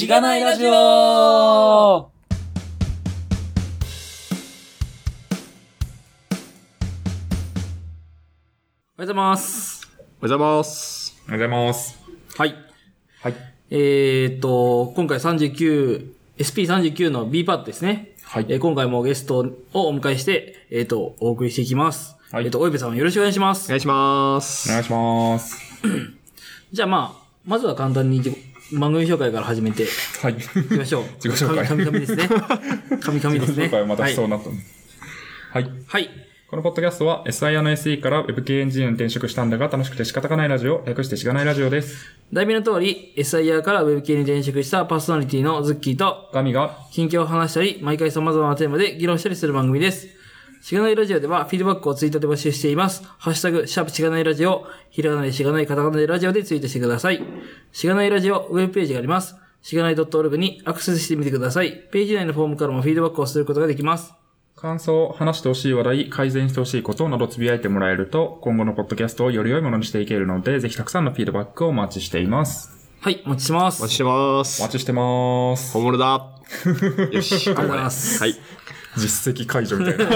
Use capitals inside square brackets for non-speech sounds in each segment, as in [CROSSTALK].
しがないラジオおはようございます。おはようございます。おはようございます。はい。はい。えーっと、今回39、SP39 の B パートですね。はいえー今回もゲストをお迎えして、えーっと、お送りしていきます。はいえーっと、おいべさんよろしくお願いします。お願いします。お願いします。じゃあまあ、まずは簡単に自己番組紹介から始めていはい。きましょう。[LAUGHS] 自己紹介神々ですね。神々ですね。[LAUGHS] 紹介をまたしそうなった。はい。はい。このポッドキャストは SIR の SE から Web 系エンジニアに転職したんだが楽しくて仕方がないラジオ、略してしがないラジオです。題名の通り、SIR から Web 系に転職したパーソナリティのズッキーと、神が、近況を話したり、毎回様々なテーマで議論したりする番組です。しがないラジオではフィードバックをツイートで募集しています。ハッシュタグ、シャープしがないラジオ、ひらがなでしがないカタカナでラジオでツイートしてください。しがないラジオウェブページがあります。しがない .org にアクセスしてみてください。ページ内のフォームからもフィードバックをすることができます。感想、話してほしい話題、改善してほしいことなどつぶやいてもらえると、今後のポッドキャストをより良いものにしていけるので、ぜひたくさんのフィードバックをお待ちしています。はい、お待ちしてます。お待ちしてます。お待ちしてます。本物だ。[LAUGHS] よし、ありがとうございます。はい。実績解除みたいな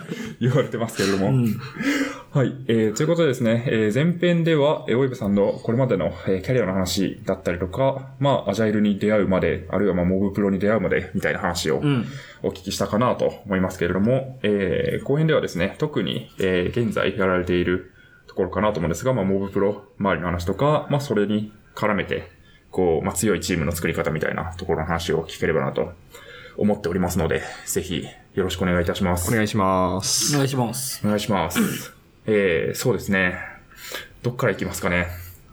[LAUGHS] 言われてますけれども。はい。えー、ということでですね、えー、前編では、えー、オイブさんのこれまでの、えーキャリアの話だったりとか、まあ、アジャイルに出会うまで、あるいはまあ、モブプロに出会うまで、みたいな話をんお聞きしたかなと思いますけれども、えー、後編ではですね、特に、えー、現在やられているところかなと思うんですが、まあ、モブプロ周りの話とか、まあ、それに絡めて、こう、まあ、強いチームの作り方みたいなところの話を聞ければなと思っておりますので、ぜひよろしくお願いいたします。お願いしまおす。願いします。お願いします。えー、そうですね。どっから行きますかね？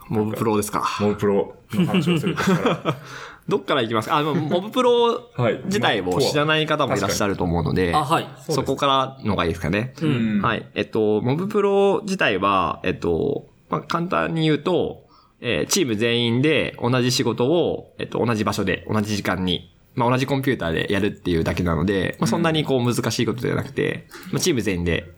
モブプロですか。モブプロの話をするとしたら。[LAUGHS] どっから行きますか？あ、でもモブプロはい自体を知らない方もいらっしゃると思うので、あ、はい。そこからのがいいですかね。うんはい。えっと、モブプロ自体は、えっと、まあ、簡単に言うと、えーチーム全員で同じ仕事を、えっと、同じ場所で、同じ時間に、まあ、同じコンピューターでやるっていうだけなので、まあ、そんなにこう難しいことではなくて、まあ、チーム全員で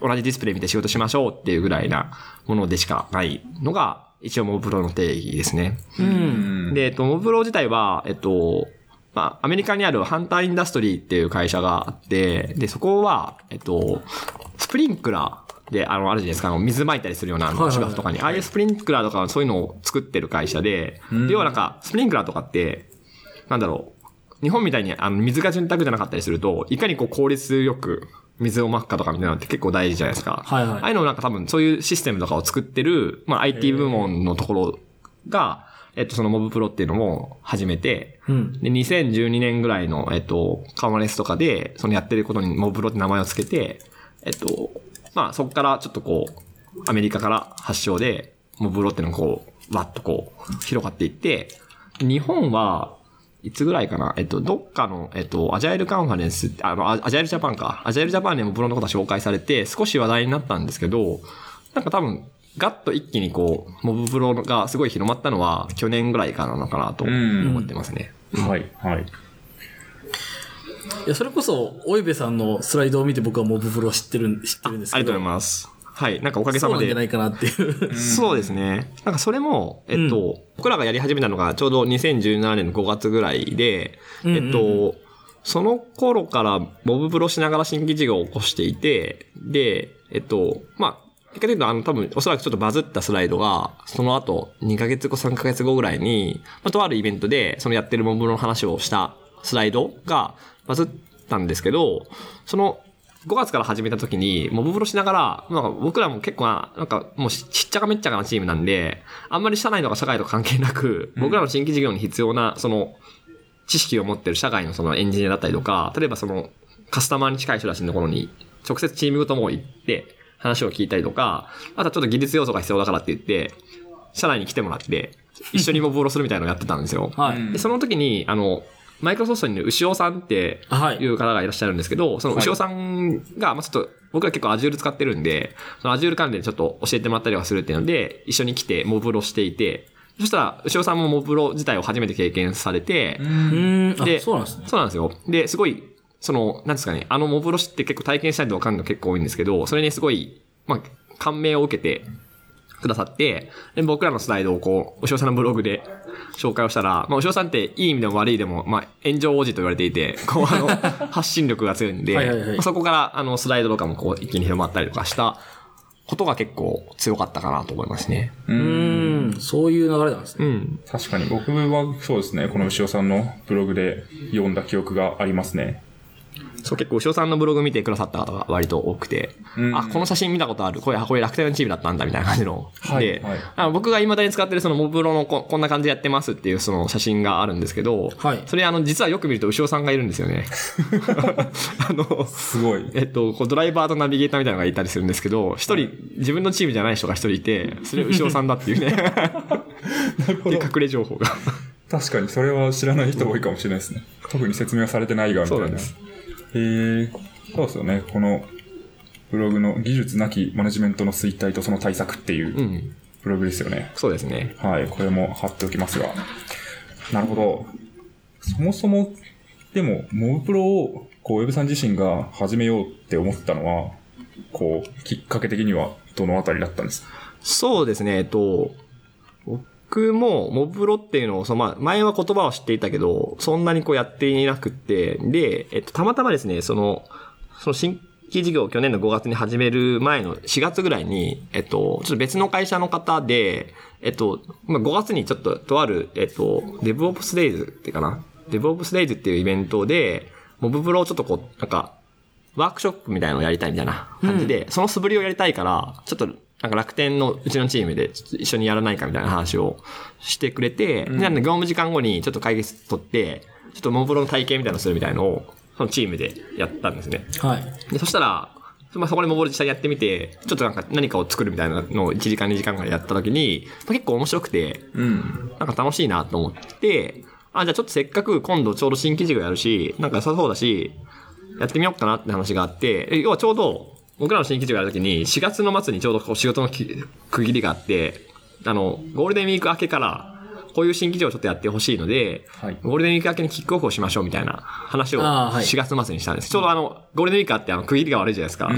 同じディスプレイ見て仕事しましょうっていうぐらいなものでしかないのが、一応モブプロの定義ですね。うん。で、えっと、モブプロ自体は、えっと、まあ、アメリカにある Hunter Industry っていう会社があって、で、そこは、えっと、スプリンクラーで、あの、あるじゃないですか、あの水撒いたりするような、芝生とかに、ああいうスプリンクラーとかそういうのを作ってる会社で、で要はなんか、スプリンクラーとかって、なんだろう、日本みたいにあの水が潤沢じゃなかったりすると、いかにこう効率よく水をまくかとかみたいなのって結構大事じゃないですか。はいはいああいうのなんか多分そういうシステムとかを作ってる、まあ IT 部門のところが、えっとそのモブプロっていうのも始めて、うん。で、2012年ぐらいの、えっと、カマレスとかで、そのやってることにモブプロって名前をつけて、えっと、まあそこからちょっとこう、アメリカから発祥で、モブプロっていうのがこう、わっとこう、広がっていって、日本は、いつぐらいかな？えっと、どっかの、えっと、アジャイルカンファレンス、あの、アアジャイルジャパンか。アジャイルジャパンでもプロのことが紹介されて、少し話題になったんですけど、なんか多分、ガッと一気にこう、モブプロがすごい広まったのは、去年ぐらいからなのかなとん思ってますね。はい、はい。いや、それこそ、おいべさんのスライドを見て僕はモブプロ知ってるん、知ってるんですけど。ありがとうございます。はい。なんかおかげさまでそうなんじゃな。いかなっていう。そうですね。なんかそれも、えっと、僕らがやり始めたのがちょうど2017年の5月ぐらいで、うんえっと、その頃からモブプロしながら新規事業を起こしていて、で、えっと、まあ、結果的にあの多分おそらくちょっとバズったスライドが、その後2ヶ月後3ヶ月後ぐらいに、まあ、とあるイベントでそのやってるモブプロの話をしたスライドがバズったんですけど、その5月から始めた時に、モブプロしながら、なんか僕らも結構な、なんかもうちちっちゃかめっちゃかなチームなんで、あんまり社内とか社会とか関係なく、僕らの新規事業に必要な、その、知識を持ってる社外のそのエンジニアだったりとか、例えばその、カスタマーに近い人たちのところに、直接チームごとも行って、話を聞いたりとか、あとはちょっと技術要素が必要だからって言って、社内に来てもらって、一緒にモブプロするみたいなのをやってたんですよ。はい。で、その時に、あの、マイクロソフトにいる牛尾さんってはいいう方がいらっしゃるんですけど、その牛尾さんが、まあちょっと、僕ら結構 Azure 使ってるんで、その Azure 関連でちょっと教えてもらったりはするっていうので、一緒に来てモブプロしていて、そしたら、牛尾さんもモブプロ自体を初めて経験されて、で、そうなんですね。そうなんですよ。で、すごい、その、なんですかね、あのモブロシって結構体験したいとわかるの結構多いんですけど、それにすごい、まあ、感銘を受けて、くださって、で僕らのスライドをこう、おしおさんのブログで紹介をしたら、まあ、おしおさんっていい意味でも悪い意味でも、まあ、炎上王子と言われていて、こう、あの、[LAUGHS] 発信力が強いんで、はいはいはいまあそこから、あの、スライドとかもこう、一気に広まったりとかしたことが結構強かったかなと思いますね。うーん、そういう流れなんですね。うん。確かに僕はそうですね、この牛尾さんのブログで読んだ記憶がありますね。そう、結構、牛尾さんのブログ見てくださった方が割と多くて、うんあ、この写真見たことある。これ、これ楽天のチームだったんだ、みたいな感じの。はいで、はい僕が未だに使ってるそのモブロのここんな感じでやってますっていうその写真があるんですけど、はいそれあの、実はよく見ると牛尾さんがいるんですよね。[LAUGHS] あの、すごい。えっと、こうドライバーとナビゲーターみたいなのがいたりするんですけど、一人、自分のチームじゃない人が一人いて、それ牛尾さんだっていうね。[LAUGHS] で、隠れ情報が。確かにそれは知らない人多いかもしれないですね。特に説明はされてないが、みたいな。そうなんですへえ、そうですよね。このブログの技術なきマネジメントの衰退とその対策っていううんブログですよね。そうですね。はい、これも貼っておきますが。なるほど。そもそも、でも、モブプロを、こう、ウェブさん自身が始めようって思ったのは、こう、きっかけ的にはどのあたりだったんですか？そうですね、えっと、僕も、モブロっていうのを、そのまあ、前は言葉を知っていたけど、そんなにこうやっていなくって、で、えっと、たまたまですね、その、その新規事業を去年の5月に始める前の4月ぐらいに、えっと、ちょっと別の会社の方で、えっと、まあ、5月にちょっと、とある、えっと、DevOps Days っていうかな、DevOps Days っていうイベントで、モブプロをちょっとこう、なんか、ワークショップみたいなのをやりたいみたいな感じで、その素振りをやりたいから、ちょっと、なんか楽天のうちのチームで一緒にやらないかみたいな話をしてくれて、でなんで業務時間後にちょっと会議室取って、ちょっとモブロの体験みたいなのするみたいなのを、そのチームでやったんですね。はい。で、そしたら、まあ、そこでモブロ実際やってみて、ちょっとなんか何かを作るみたいなのを1時間2時間ぐらいやった時に、まあ結構面白くて、うん。なんか楽しいなと思って、あ、じゃあちょっとせっかく今度ちょうど新規事業やるし、なんか良さそうだし、やってみようかなって話があって、え要はちょうど僕らの新規事業やるときに4月の末にちょうどこう仕事のき区切りがあって、あの、ゴールデンウィーク明けから、こういう新規事業をちょっとやってほしいので、はいゴールデンウィーク明けにキックオフをしましょうみたいな話をあーはい4月末にしたんです。ちょうどあの、ゴールデンウィークあってあの区切りが悪いじゃないですか。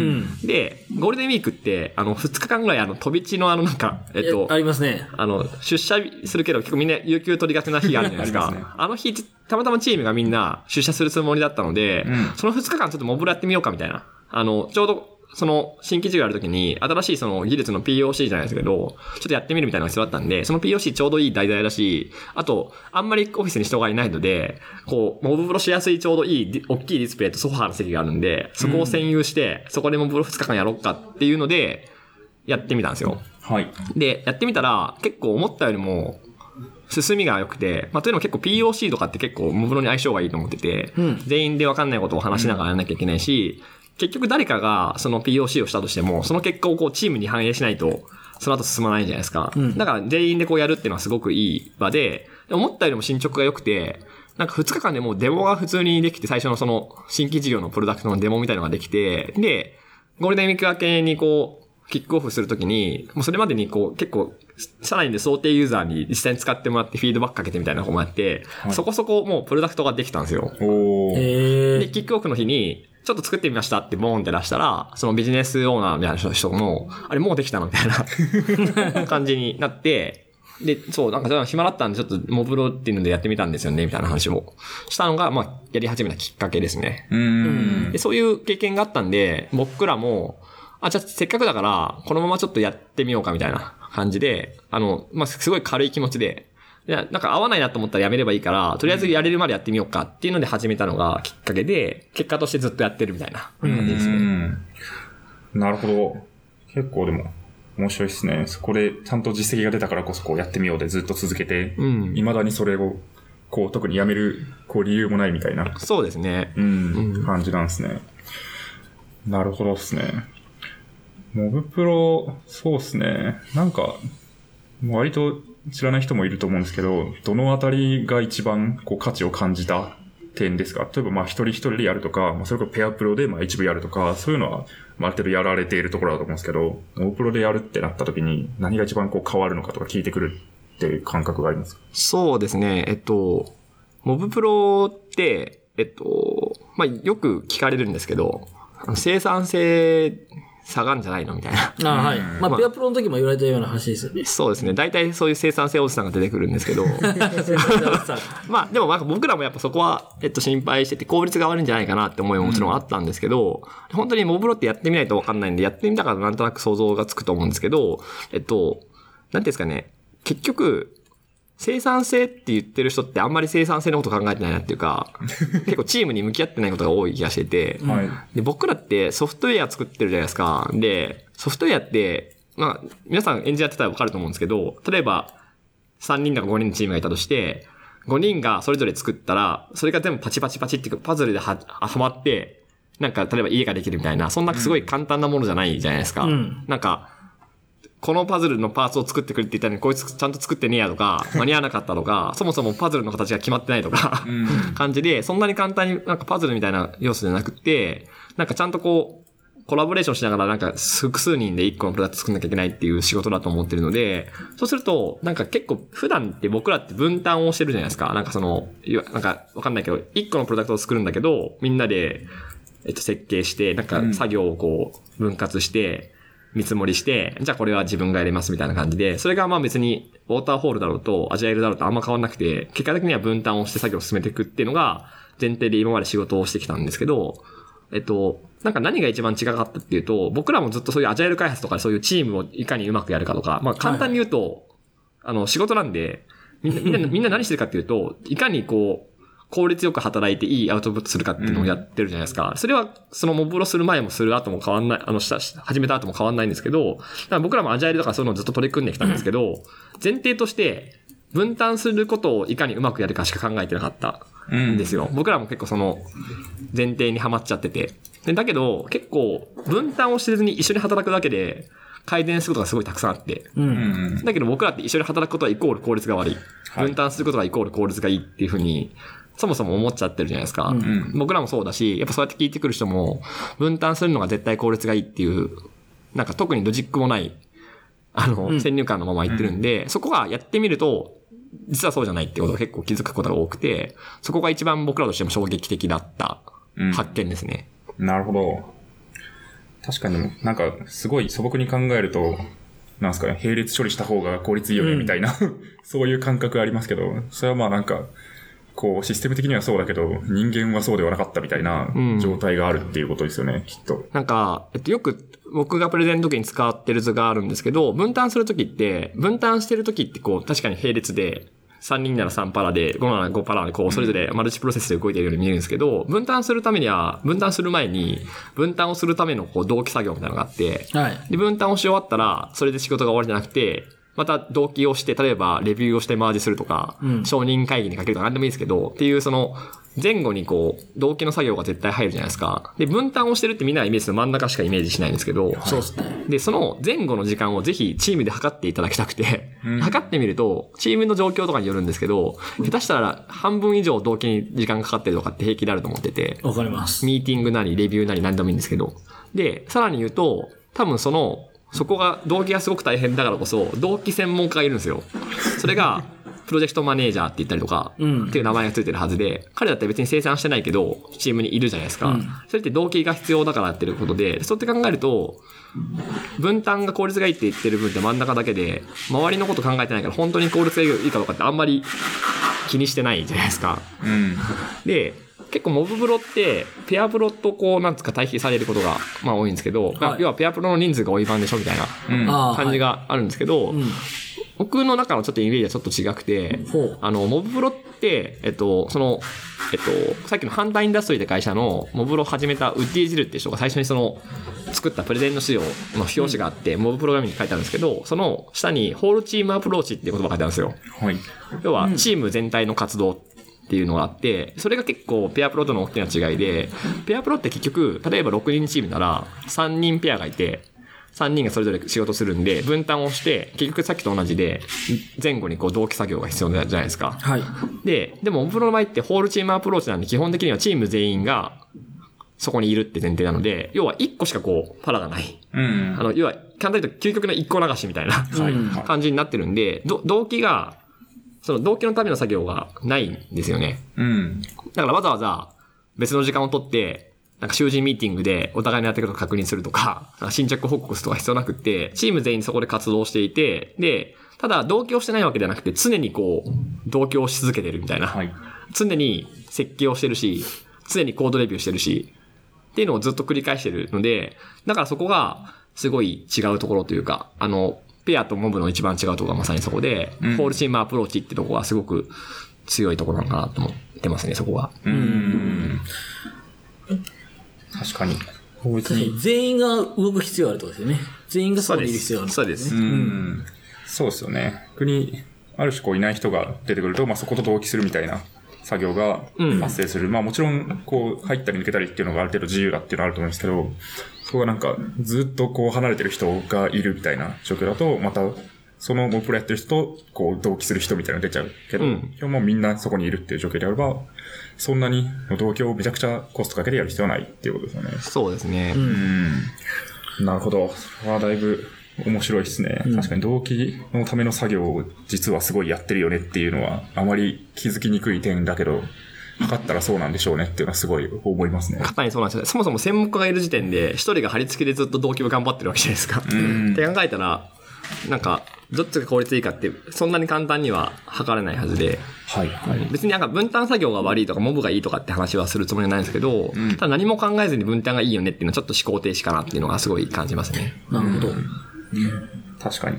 で、ゴールデンウィークって、あの、2日間ぐらいあの、飛び地のあのなんか、えっと、ありますね。あの、出社するけど結構みんな有給取りがちな日があるじゃないですか。あねあの日、たまたまチームがみんな出社するつもりだったので、うんその2日間ちょっとモブラやってみようかみたいな。あの、ちょうど、その、新規事業やるときに、新しいその技術の POC じゃないですけど、ちょっとやってみるみたいなのが必要だったんで、その POC ちょうどいい題材だし、あと、あんまりオフィスに人がいないので、こう、モブプロしやすいちょうどいい大きいディスプレイとソファーの席があるんで、そこを占有して、そこでモブプロ2日間やろうかっていうので、やってみたんですよ。はい。で、やってみたら、結構思ったよりも、進みが良くて、まあ、というのも結構 POC とかって結構、モブロに相性がいいと思ってて、うん全員で分かんないことを話しながらやらなきゃいけないし、結局誰かがその POC をしたとしても、その結果をこうチームに反映しないと、その後進まないじゃないですか。んだから全員でこうやるっていうのはすごくいい場で、で思ったよりも進捗が良くて、なんか2日間でもうデモが普通にできて、最初のその新規事業のプロダクトのデモみたいなのができて、で、ゴールデンウィーク明けにこう、キックオフするときに、もうそれまでにこう、結構、さらにで想定ユーザーに実際に使ってもらってフィードバックかけてみたいなこともあって、いそこそこもうプロダクトができたんですよ。で。キックオフの日に、ちょっと作ってみましたってボーンって出したら、そのビジネスオーナーみたいな人も、あれもうできたのみたいな [LAUGHS] 感じになって、で、そう、なんか暇だったんで、ちょっとモブロっていうのでやってみたんですよね、みたいな話をしたのが、まあ、やり始めたきっかけですね。うーんで、。そういう経験があったんで、僕らも、あ、じゃあせっかくだから、このままちょっとやってみようかみたいな感じで、あの、まあ、すごい軽い気持ちで、いや、なんか合わないなと思ったらやめればいいから、とりあえずやれるまでやってみようかっていうので始めたのがきっかけで、結果としてずっとやってるみたいな感じですね。うんなるほど。結構でも、面白いですね。そこでちゃんと実績が出たからこそこうやってみようでずっと続けて、うん未だにそれを、こう特にやめる、こう理由もないみたいな、そうですね。うん、うん感じなんですね。なるほどですね。モブプロ、そうですね。なんか、割と知らない人もいると思うんですけど、どのあたりが一番こう価値を感じた点ですか？例えばまあ一人一人でやるとか、まあそれこそペアプロでまあ一部やるとか、そういうのはまあある程度やられているところだと思うんですけど、モブプロでやるってなった時に何が一番こう変わるのかとか聞いてくるっていう感覚がありますか？そうですね。えっと、モブプロって、えっと、まあ、よく聞かれるんですけど、生産性下がるんじゃないの？みたいな。あはい。まあ、ペアプロの時も言われたような話ですよね。そうですね。大体そういう生産性おじさんが出てくるんですけど。[LAUGHS] まあ、でもなんか僕らもやっぱそこは、えっと、心配してて、効率が悪いんじゃないかなって思いももちろんあったんですけど、本当にモブロってやってみないとわかんないんで、やってみたからなんとなく想像がつくと思うんですけど、えっと、なんていうんですかね、結局、生産性って言ってる人ってあんまり生産性のこと考えてないなっていうか、[LAUGHS] 結構チームに向き合ってないことが多い気がしてて、はい。で、僕らってソフトウェア作ってるじゃないですか。で、ソフトウェアって、まあ、皆さんエンジニアやってたらわかると思うんですけど、例えば、3人とか5人のチームがいたとして、5人がそれぞれ作ったら、それが全部パチパチパチっていうかパズルでは、はまって、なんか、例えば家ができるみたいな、そんなすごい簡単なものじゃないじゃないですか。んなんか、このパズルのパーツを作ってくれって言ったのに、こいつちゃんと作ってねえやとか、[LAUGHS] 間に合わなかったとか、そもそもパズルの形が決まってないとか、感じで、そんなに簡単になんかパズルみたいな要素じゃなくて、なんかちゃんとこう、コラボレーションしながらなんか複数人で一個のプロダクト作んなきゃいけないっていう仕事だと思ってるので、そうすると、なんか結構普段って僕らって分担をしてるじゃないですか。なんかその、なんかわかんないけど、一個のプロダクトを作るんだけど、みんなで、えっと、設計して、なんか作業をこう、分割して、見積もりして、じゃあこれは自分がやりますみたいな感じで、それがまあ別に、ウォーターホールだろうと、アジャイルだろうとあんま変わんなくて、結果的には分担をして作業を進めていくっていうのが、前提で今まで仕事をしてきたんですけど、えっと、なんか何が一番違かったっていうと、僕らもずっとそういうアジャイル開発とかそういうチームをいかにうまくやるかとか、まあ簡単に言うと、あの、仕事なんで、みんな、みんな何してるかっていうと、いかにこう、効率よく働いていいアウトプットするかっていうのをやってるじゃないですか。それは、そのモブロする前もする後も変わんない、あの、した、始めた後も変わんないんですけど、僕らもアジャイルとかそういうのをずっと取り組んできたんですけど、前提として、分担することをいかにうまくやるかしか考えてなかったんですよ。僕らも結構その、前提にはまっちゃってて。でだけど、結構、分担をしてずに一緒に働くだけで、改善することがすごいたくさんあって。うん。だけど僕らって一緒に働くことはイコール効率が悪い分担することがイコール効率がいいっていうふうに、そもそも思っちゃってるじゃないですか。ん。僕らもそうだし、やっぱそうやって聞いてくる人も、分担するのが絶対効率がいいっていう、なんか特にロジックもない、あの、先入観のまま言ってるんで、そこがやってみると、実はそうじゃないってことが結構気づくことが多くて、そこが一番僕らとしても衝撃的だったうん。発見ですね。なるほど。確かに、なんか、すごい素朴に考えると、なんすかね、並列処理した方が効率いいよね、みたいな、[LAUGHS] そういう感覚ありますけど、それはまあなんか、こう、システム的にはそうだけど、人間はそうではなかったみたいなうん状態があるっていうことですよね、きっと。なんか、えっと、よく僕がプレゼンの時に使ってる図があるんですけど、分担する時って、分担してる時ってこう、確かに並列で、3人なら3パラで、5なら5パラで、こう、それぞれマルチプロセスで動いているように見えるんですけど、分担するためには、分担する前に、分担をするためのこう、同期作業みたいなのがあって、はい。で、分担をし終わったら、それで仕事が終わりじゃなくて、また同期をして、例えばレビューをしてマージするとか、うん承認会議にかけるとか何でもいいですけど、っていうその、前後にこう、同期の作業が絶対入るじゃないですか。で、分担をしてるってみんながイメージする真ん中しかイメージしないんですけど、そうですね。で、その前後の時間をぜひチームで測っていただきたくて、うん測ってみると、チームの状況とかによるんですけど、下手したら半分以上同期に時間がかかってるとかって平気であると思ってて、わかります。ミーティングなり、レビューなり何でもいいんですけど。で、さらに言うと、多分その、そこが、同期がすごく大変だからこそ、同期専門家がいるんですよ。それが、プロジェクトマネージャーって言ったりとか、うんっていう名前がついてるはずで、彼だって別に生産してないけど、チームにいるじゃないですか。うんそれって動機が必要だからやってることで、そうやって考えると、分担が効率がいいって言ってる分って真ん中だけで、周りのこと考えてないから本当に効率がいいかどうかってあんまり気にしてないじゃないですか。うん。で、結構モブブロって、ペアプロとこう、なんつうか対比されることが、まあ多いんですけど、まあはい要はペアプロの人数が多い版でしょみたいな感じがあるんですけど、うん。僕の中のちょっとイメージはちょっと違くてあの、モブブロって、えっと、その、えっと、さっきのハンターインダストリーって会社のモブブロを始めたウッディ・ジルっていう人が最初にその、作ったプレゼンの資料の表紙があって、モブプログラミングに書いてあるんですけど、その下にホールチームアプローチっていう言葉が書いてあるんですよ。はい。要は、チーム全体の活動っていうのがあって、それが結構ペアプロとの大きな違いで、ペアプロって結局、例えば6人チームなら、3人ペアがいて、3人がそれぞれ仕事するんで、分担をして、結局さっきと同じで、前後にこう同期作業が必要じゃないですか。はい。で、でも、オンプロの場合ってホールチームアプローチなんで、基本的にはチーム全員が、そこにいるって前提なので、要は1個しかこう、パラがない。うん。あの、要は、簡単に言うと究極の1個流しみたいな。はい。は感じになってるんで、ど動機が、その動機のための作業がないんですよね。い。うん。だからわざわざ別の時間を取って、なんか囚人ミーティングでお互いのやってることを確認するとか、なんか進捗報告するとか必要なくって、チーム全員そこで活動していて、で、ただ同居してないわけではなくて、常にこう、同居をし続けてるみたいな。はい。常に設計をしてるし、常にコードレビューしてるし、っていうのをずっと繰り返してるので、だからそこがすごい違うところというか、あの、ペアとモブの一番違うところがまさにそこで、うんホールチームアプローチってとこがすごく強いところなのかなと思ってますね、そこは。うん。確かに。全員が動く必要があるってことですよね。全員がそこにいる必要がある。そうです。うん。そうですよね。逆に、ある種こういない人が出てくると、まあそこと同期するみたいな作業がうん発生する。まあもちろん、こう入ったり抜けたりっていうのがある程度自由だっていうのはあると思うんですけど、そこがなんかずっとこう離れてる人がいるみたいな状況だと、また、そのモプロやってる人と、こう同期する人みたいなのが出ちゃうけど、うん基本もうみんなそこにいるっていう状況であれば、そんなに同居をめちゃくちゃコストかけてやる必要はないっていうことですよね。そうですね。うん。なるほど。それはだいぶ面白いですね。確かに動機のための作業を実はすごいやってるよねっていうのは、あまり気づきにくい点だけど、測ったらそうなんでしょうねっていうのはすごい思いますね。方にそうなんですよ。そもそも専門家がいる時点で、一人が貼り付けでずっと同期を頑張ってるわけじゃないですか。んって考えたら、なんか、どっちが効率いいかって、そんなに簡単には測れないはずで、はい、はい。別になんか分担作業が悪いとか、モブがいいとかって話はするつもりはないんですけど、んただ何も考えずに分担がいいよねっていうのはちょっと思考停止かなっていうのがすごい感じますね。なるほど。確かに。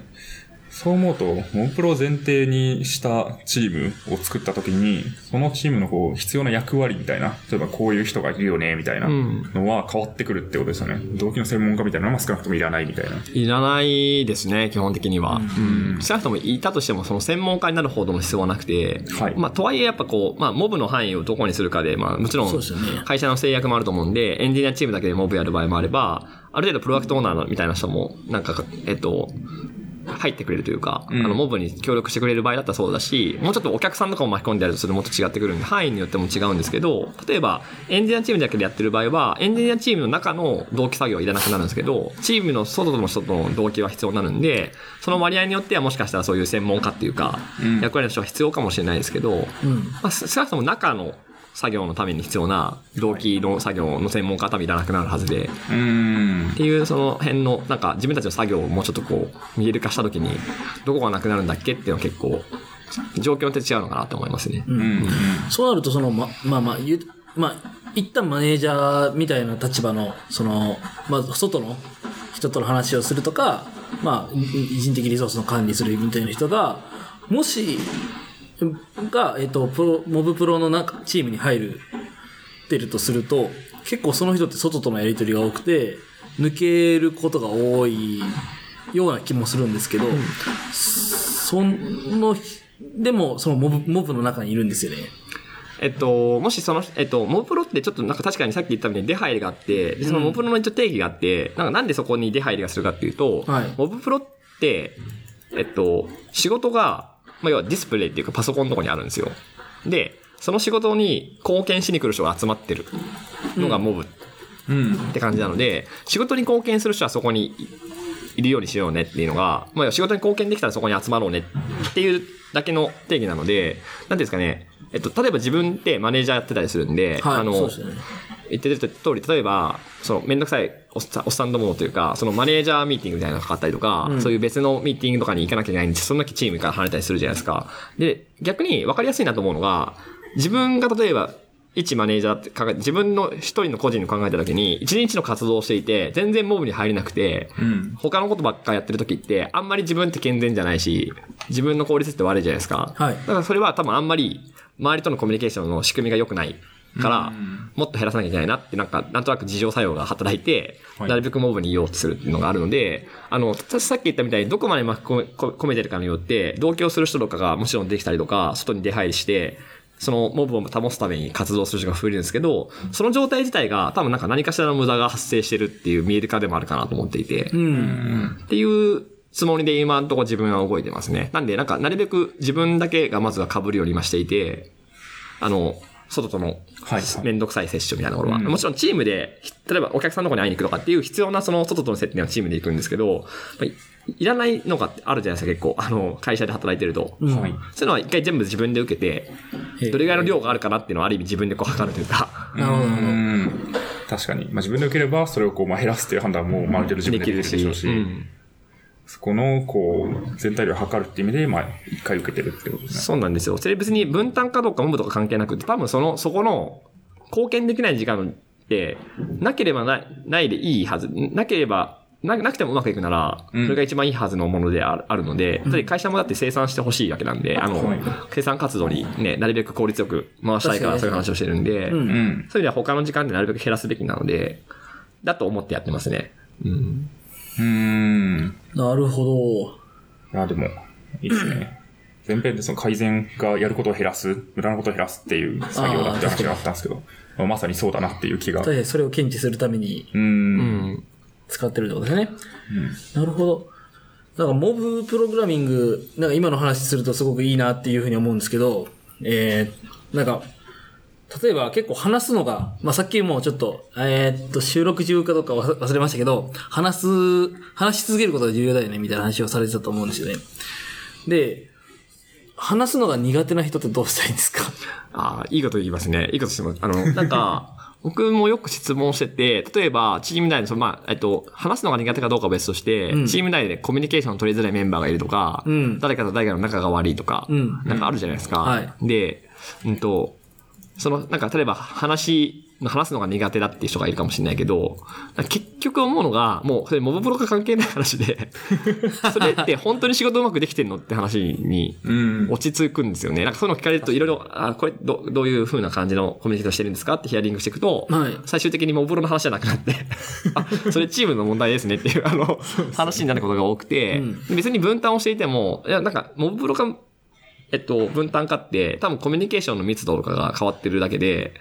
そう思うと、モンプロを前提にしたチームを作った時に、そのチームのこう必要な役割みたいな、例えばこういう人がいるよね、みたいなうんのは変わってくるってことですよね。動機の専門家みたいなのは少なくともいらないみたいな。いらないですね、基本的には。うん。少なくともいたとしても、その専門家になるほどの必要はなくて、はいまあ、とはいえやっぱこう、まあ、モブの範囲をどこにするかで、まあ、もちろん会社の制約もあると思うんで、エンジニアチームだけでモブやる場合もあれば、ある程度プロダクトオーナーのみたいな人も、なんか、えっと、入ってくれるというか、うんあの、モブに協力してくれる場合だったらそうだし、もうちょっとお客さんとかも巻き込んでやるとそれもっと違ってくるんで、範囲によっても違うんですけど、例えば、エンジニアチームだけでやってる場合は、エンジニアチームの中の同期作業はいらなくなるんですけど、チームの外の人との同期は必要になるんで、その割合によってはもしかしたらそういう専門家っていうか、うん役割の人は必要かもしれないですけど、うん。まあ、少なくとも中の作業のために必要な同期の作業の専門家は多分いらなくなるはずで、っ。ていうその辺の、なんか自分たちの作業をもうちょっとこう、見える化したときに、どこがなくなるんだっけっていうのは結構、状況って違うのかなと思いますね。うん。うん。そうなると、その、ま、まあまあ、言う、まあ、一旦マネージャーみたいな立場の、その、まあ、外の人との話をするとか、まあ、い人的リソースの管理するみたいな人が、もし、が、えっ、と、プロ、モブプロの中、チームに入る、ってるとすると、結構その人って外とのやりとりが多くて、抜けることが多いような気もするんですけど、その、でも、そのモブ、モブの中にいるんですよね。えっと、もしその、えっと、モブプロってちょっとなんか確かにさっき言ったみたいに出入りがあって、でそのモブプロの一応定義があって、なんかなんでそこに出入りがするかっていうと、はいモブプロって、えっと、仕事が、まあ、要はディスプレイっていうかパソコンのとこにあるんですよ。で、その仕事に貢献しに来る人が集まってるのがモブうん。って感じなので、仕事に貢献する人はそこにいるようにしようねっていうのが、まあ、仕事に貢献できたらそこに集まろうねっていうだけの定義なので、なんですかね、えっと、例えば自分ってマネージャーやってたりするんで、はい、あの、ね。言ってる通り、例えば、その、めんどくさいおっさんおっさんどものというか、そのマネージャーミーティングみたいなのがかかったりとか、うんそういう別のミーティングとかに行かなきゃいけないんで、その時チームから離れたりするじゃないですか。で、逆に分かりやすいなと思うのが、自分が例えば、一マネージャーって考え、自分の一人の個人の考えた時に、一日の活動をしていて、全然モブに入れなくて、うん。他のことばっかやってる時って、あんまり自分って健全じゃないし、自分の効率って悪いじゃないですか。はいだからそれは多分あんまり、周りとのコミュニケーションの仕組みが良くないから、もっと減らさなきゃいけないなって、なんか、なんとなく事情作用が働いて、はいなるべくモブにいようとするっていうのがあるので、あの、ささっき言ったみたいにどこまで巻き込めこ込めてるかによって、同居する人とかがもちろんできたりとか、外に出入りして、そのモブを保つために活動する人が増えるんですけど、その状態自体が多分なんか何かしらの無駄が発生してるっていう見える化でもあるかなと思っていて、うん。っていうつもりで今のところ自分は動いてますね。なんで、なんか、なるべく自分だけがまずは被るように今していて、あの、外とのはい。めんどくさい接触みたいなところは、うんもちろんチームで、例えばお客さんのとこに会いに行くとかっていう必要なその外との接点はチームで行くんですけど、まあいいらないのがあるじゃないですか、結構。あの、会社で働いてると。そういうのは一回全部自分で受けて、どれぐらいの量があるかなっていうのはある意味自分でこう測るというか。うん。確かに。まあ自分で受ければ、それをこう、まあ減らすっていう判断も、まあある程度自分でできるでしょうし、うんそこの、こう、全体量を測るっていう意味で、まあ、一回受けてるってことですね。そうなんですよ。それ別に分担かどうかモブとか関係なくて、多分その、そこの貢献できない時間って、なければない、ないでいいはず。なければ、な、なくてもうまくいくなら、そうんれが一番いいはずのものであるあるので、会社もだって生産してほしいわけなんで、あのはい、生産活動にね、なるべく効率よく回したいからそういう話をしてるんで、うんうん。そういう意味では他の時間でなるべく減らすべきなので、だと思ってやってますね。うん。うーん。なるほど。いや、でも、いいですね。前編でその改善がやることを減らす、無駄なことを減らすっていう作業だって話があったんですけど、まあまさにそうだなっていう気が。確かにそれを検知するためにうんん。使ってるってことですね。なるほど。なんか、モブプログラミング、なんか今の話するとすごくいいなっていうふうに思うんですけど、えー、なんか、例えば結構話すのが、まあ、さっきもちょっと、えーっと、収録中かどうか忘忘れましたけど、話す、話し続けることが重要だよね、みたいな話をされてたと思うんですよね。で、話すのが苦手な人ってどうしたらいいんですか？ああ、いいこと言いますね。いいことしてます。あの、なんか、[LAUGHS] 僕もよく質問してて、例えば、チーム内で、その、まあ、えっと、話すのが苦手かどうかは別として、うんチーム内でコミュニケーション取りづらいメンバーがいるとか、うん誰かと誰かの仲が悪いとか、うんなんかあるじゃないですか。はいで、うんと、その、なんか、例えば、話、話すのが苦手だっていう人がいるかもしれないけど、結局思うのが、もう、それモブプロが関係ない話で、[LAUGHS] それって本当に仕事うまくできてんのって話にうん。落ち着くんですよね。なんかそういうの聞かれるといろいろ、あ、これどどういう風な感じのコミュニケーションしてるんですかってヒアリングしていくと、はい最終的にモブロの話じゃなくなって、[LAUGHS] あ、それチームの問題ですねっていう、あの、話になることが多くて、うん別に分担をしていても、いや、なんか、モブロが、えっと、分担化って、多分コミュニケーションの密度とかが変わってるだけで、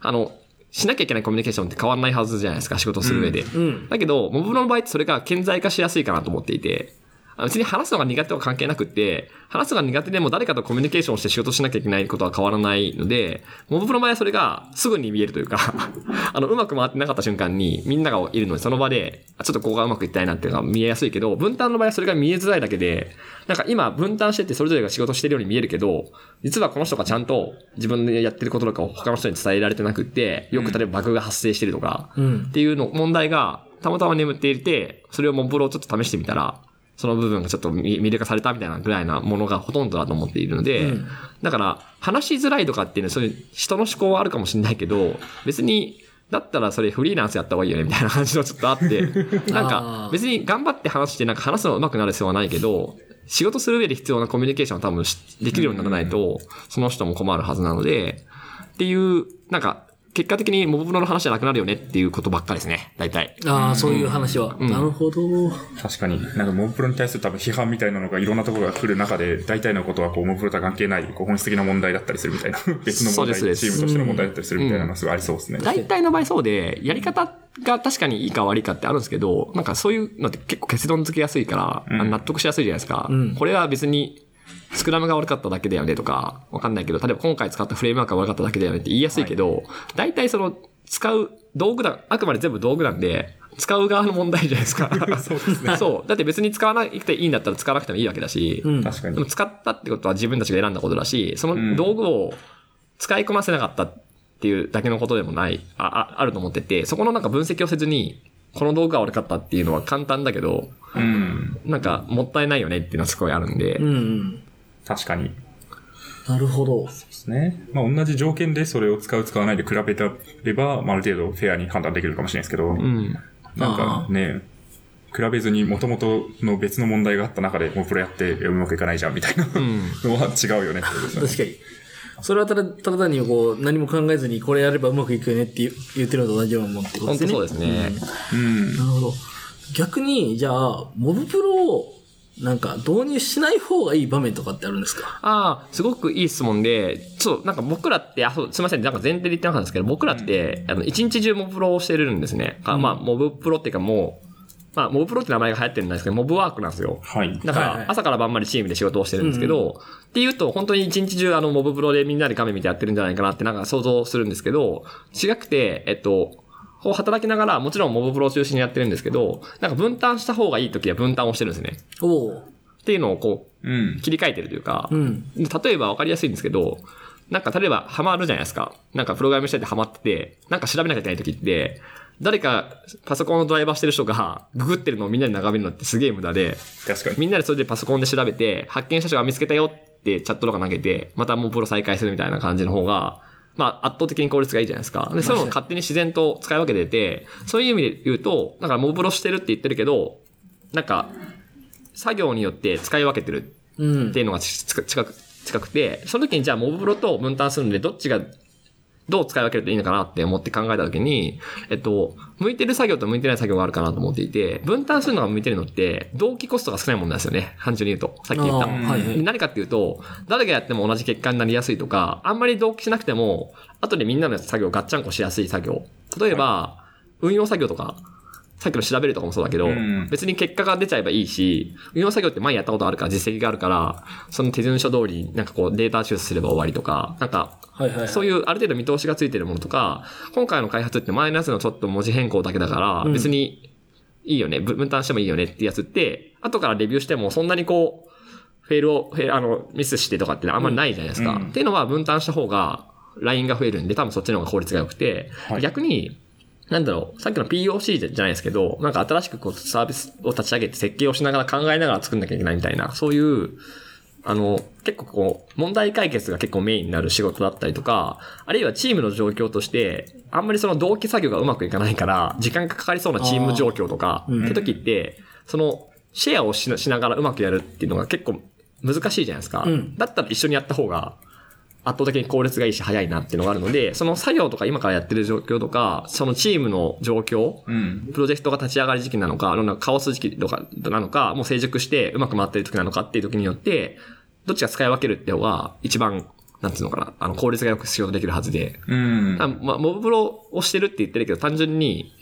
あの、しなきゃいけないコミュニケーションって変わらないはずじゃないですか、仕事をする上で。うん。だけど、モブロの場合ってそれが顕在化しやすいかなと思っていて、別に話すのが苦手とは関係なくって、話すのが苦手でも誰かとコミュニケーションをして仕事しなきゃいけないことは変わらないので、モブプロの場合はそれがすぐに見えるというか、[LAUGHS] あの、うまく回ってなかった瞬間にみんながいるので、その場で、あちょっとここがうまくいったいなっていうのが見えやすいけど、分担の場合はそれが見えづらいだけで、なんか今分担しててそれぞれが仕事してるように見えるけど、実はこの人がちゃんと自分でやってることとかを他の人に伝えられてなくって、よく例えばバグが発生してるとか、うん。っていうの、問題がたまたま眠っていて、それをモンブロをちょっと試してみたら、その部分がちょっと見見れ化されたみたいなぐらいなものがほとんどだと思っているので、うん。だから、話しづらいとかっていうのは、そういう人の思考はあるかもしれないけど、別に、だったらそれフリーランスやった方がいいよねみたいな感じのちょっとあって、[LAUGHS] なんあかー。別に頑張って話してなんか話すの上手くなる必要はないけど、仕事する上で必要なコミュニケーションを多分しできるようにならないと、その人も困るはずなので、っていう、なんか、結果的にモブプロの話じゃなくなるよねっていうことばっかりですね、大体。ああ、そういう話は。んなるほど。確かに、なんかモブプロに対する多分批判みたいなのがいろんなところが来る中で、大体のことはこうモブプロとは関係ない、こう本質的な問題だったりするみたいな、[LAUGHS] 別の問題、チームとしての問題だったりするみたいなのがすごいありそうですね。大体の場合そうで、やり方が確かにいいか悪いかってあるんですけど、なんかそういうのって結構結論付けやすいから、納得しやすいじゃないですか。うんこれは別に、スクラムが悪かっただけだよねとか、わかんないけど、例えば今回使ったフレームワークが悪かっただけだよねって言いやすいけど、大体その、使う道具だ、あくまで全部道具なんで、使う側の問題じゃないですか。そうですね。そう。だって別に使わなくていいんだったら使わなくてもいいわけだし、うん。確かにでも。使ったってことは自分たちが選んだことだし、そんの道具を使いこなせなかったっていうだけのことでもない、あ、ああると思ってて、そこのなんか分析をせずに、この道具が悪かったっていうのは簡単だけど、うん。なんかもったいないよねっていうのはすごいあるんでう、んうん。確かに。なるほど。ですね。まあ同じ条件でそれを使う使わないで比べたれば、まあある程度フェアに判断できるかもしれないですけど、うん。なんかね、比べずに元々の別の問題があった中でもうプロやってうまくいかないじゃんみたいなうん。のは違うよねってことですよね。確かに。それはただ、ただ単にこう、何も考えずにこれやればうまくいくよねって言ってるのと同じようなもんってこと本ですね。当そうですね。うん。なるほど。逆に、じゃあ、モブプロを、なんか、導入しない方がいい場面とかってあるんですか？ああ、すごくいい質問で、そう、なんか僕らって、あ、そう、すみません、なんか前提で言ってなかったんですけど、僕らって、あの、一日中モブプロをしてるんですね。あまあ、モブプロっていうかもう、まあ、モブプロって名前が流行ってるんですけど、モブワークなんですよ。はい。だかはいはいら、朝から晩までチームで仕事をしてるんですけど、っていうと、本当に一日中あの、モブプロでみんなで画面見てやってるんじゃないかなってなんか想像するんですけど、違くて、えっと、こう働きながら、もちろんモブプロを中心にやってるんですけど、なんか分担した方がいい時は分担をしてるんですね。おおっていうのをこう。切り替えてるというか、うん。例えば分かりやすいんですけど、なんか例えばハマるじゃないですか。なんかプログラムしててハマってて、なんか調べなきゃいけない時って、誰かパソコンのドライバーしてる人がググってるのをみんなで眺めるのってすげえ無駄で、確かに。みんなでそれでパソコンで調べて、発見した人が見つけたよってチャットとか投げて、またもうプロ再開するみたいな感じの方が、まあ圧倒的に効率がいいじゃないですか。で、そういうのを勝手に自然と使い分けてて、そういう意味で言うと、だからモブプロしてるって言ってるけど、なんか、作業によって使い分けてるうんっていうのがち近く、近くて、その時にじゃあモブプロと分担するんで、どっちがどう使い分けるといいのかなって思って考えた時に、えっと、向いてる作業と向いてない作業があるかなと思っていて、分担するのが向いてるのって、同期コストが少ないもんなんですよね。単純に言うと。さっき言った。はい何かっていうと、誰がやっても同じ結果になりやすいとか、あんまり同期しなくても、後でみんなの作業ガッチャンコしやすい作業。例えば、運用作業とか、さっきの調べるとかもそうだけど、うん。別に結果が出ちゃえばいいし、運用作業って前やったことあるから実績があるから、その手順書通りなんかこうデータ抽出すれば終わりとか、なんか。そういうある程度見通しがついてるものとか、今回の開発って前のやつのちょっと文字変更だけだから、うん。別にいいよね、ぶ分担してもいいよねってやつって、後からレビューしてもそんなにこう、フェールを、フェあの、ミスしてとかってあんまりないじゃないですか。うん。っていうのは分担した方が、ラインが増えるんで、多分そっちの方が効率が良くて、はい。逆に、なんだろう、さっきの POC じゃないですけど、なんか新しくこうサービスを立ち上げて設計をしながら考えながら作んなきゃいけないみたいな、そういう、あの、結構こう、問題解決が結構メインになる仕事だったりとか、あるいはチームの状況として、あんまりその同期作業がうまくいかないから、時間がかかりそうなチーム状況とか、ーうん。って時って、その、シェアをしなしながらうまくやるっていうのが結構難しいじゃないですか。うん。だったら一緒にやった方が、圧倒的に効率がいいし早いなっていうのがあるので、その作業とか今からやってる状況とか、そのチームの状況、うん。プロジェクトが立ち上がり時期なのか、なんかカオス時期とかなのか、もう成熟してうまく回ってる時なのかっていう時によって、どっちが使い分けるって方が一番、なんつうのかな、あの、効率がよく仕事できるはずで。うん。あまあ、モブプロをしてるって言ってるけど、単純に、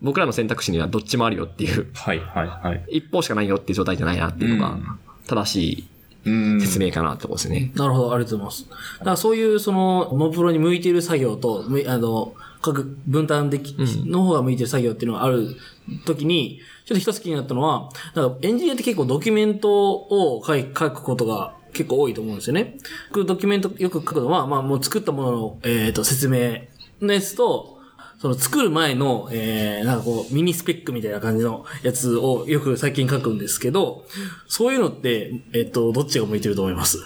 僕らの選択肢にはどっちもあるよっていう、はい、はい、はい。一方しかないよっていう状態じゃないなっていうのがうん、正しいうん。説明かなってとこですね。なるほど、ありがとうございます。だからそういう、その、モブプロに向いている作業と、むあの、各分担でき、うんの方が向いている作業っていうのがある時に、ちょっと一つ気になったのは、なんかエンジニアって結構ドキュメントを書い書くことが結構多いと思うんですよね。僕ドキュメントよく書くのは、まあもう作ったものの、えっ、と、説明のやつと、その作る前の、えー、なんかこう、ミニスペックみたいな感じのやつをよく最近書くんですけど、そういうのって、えっ、と、どっちが向いてると思います？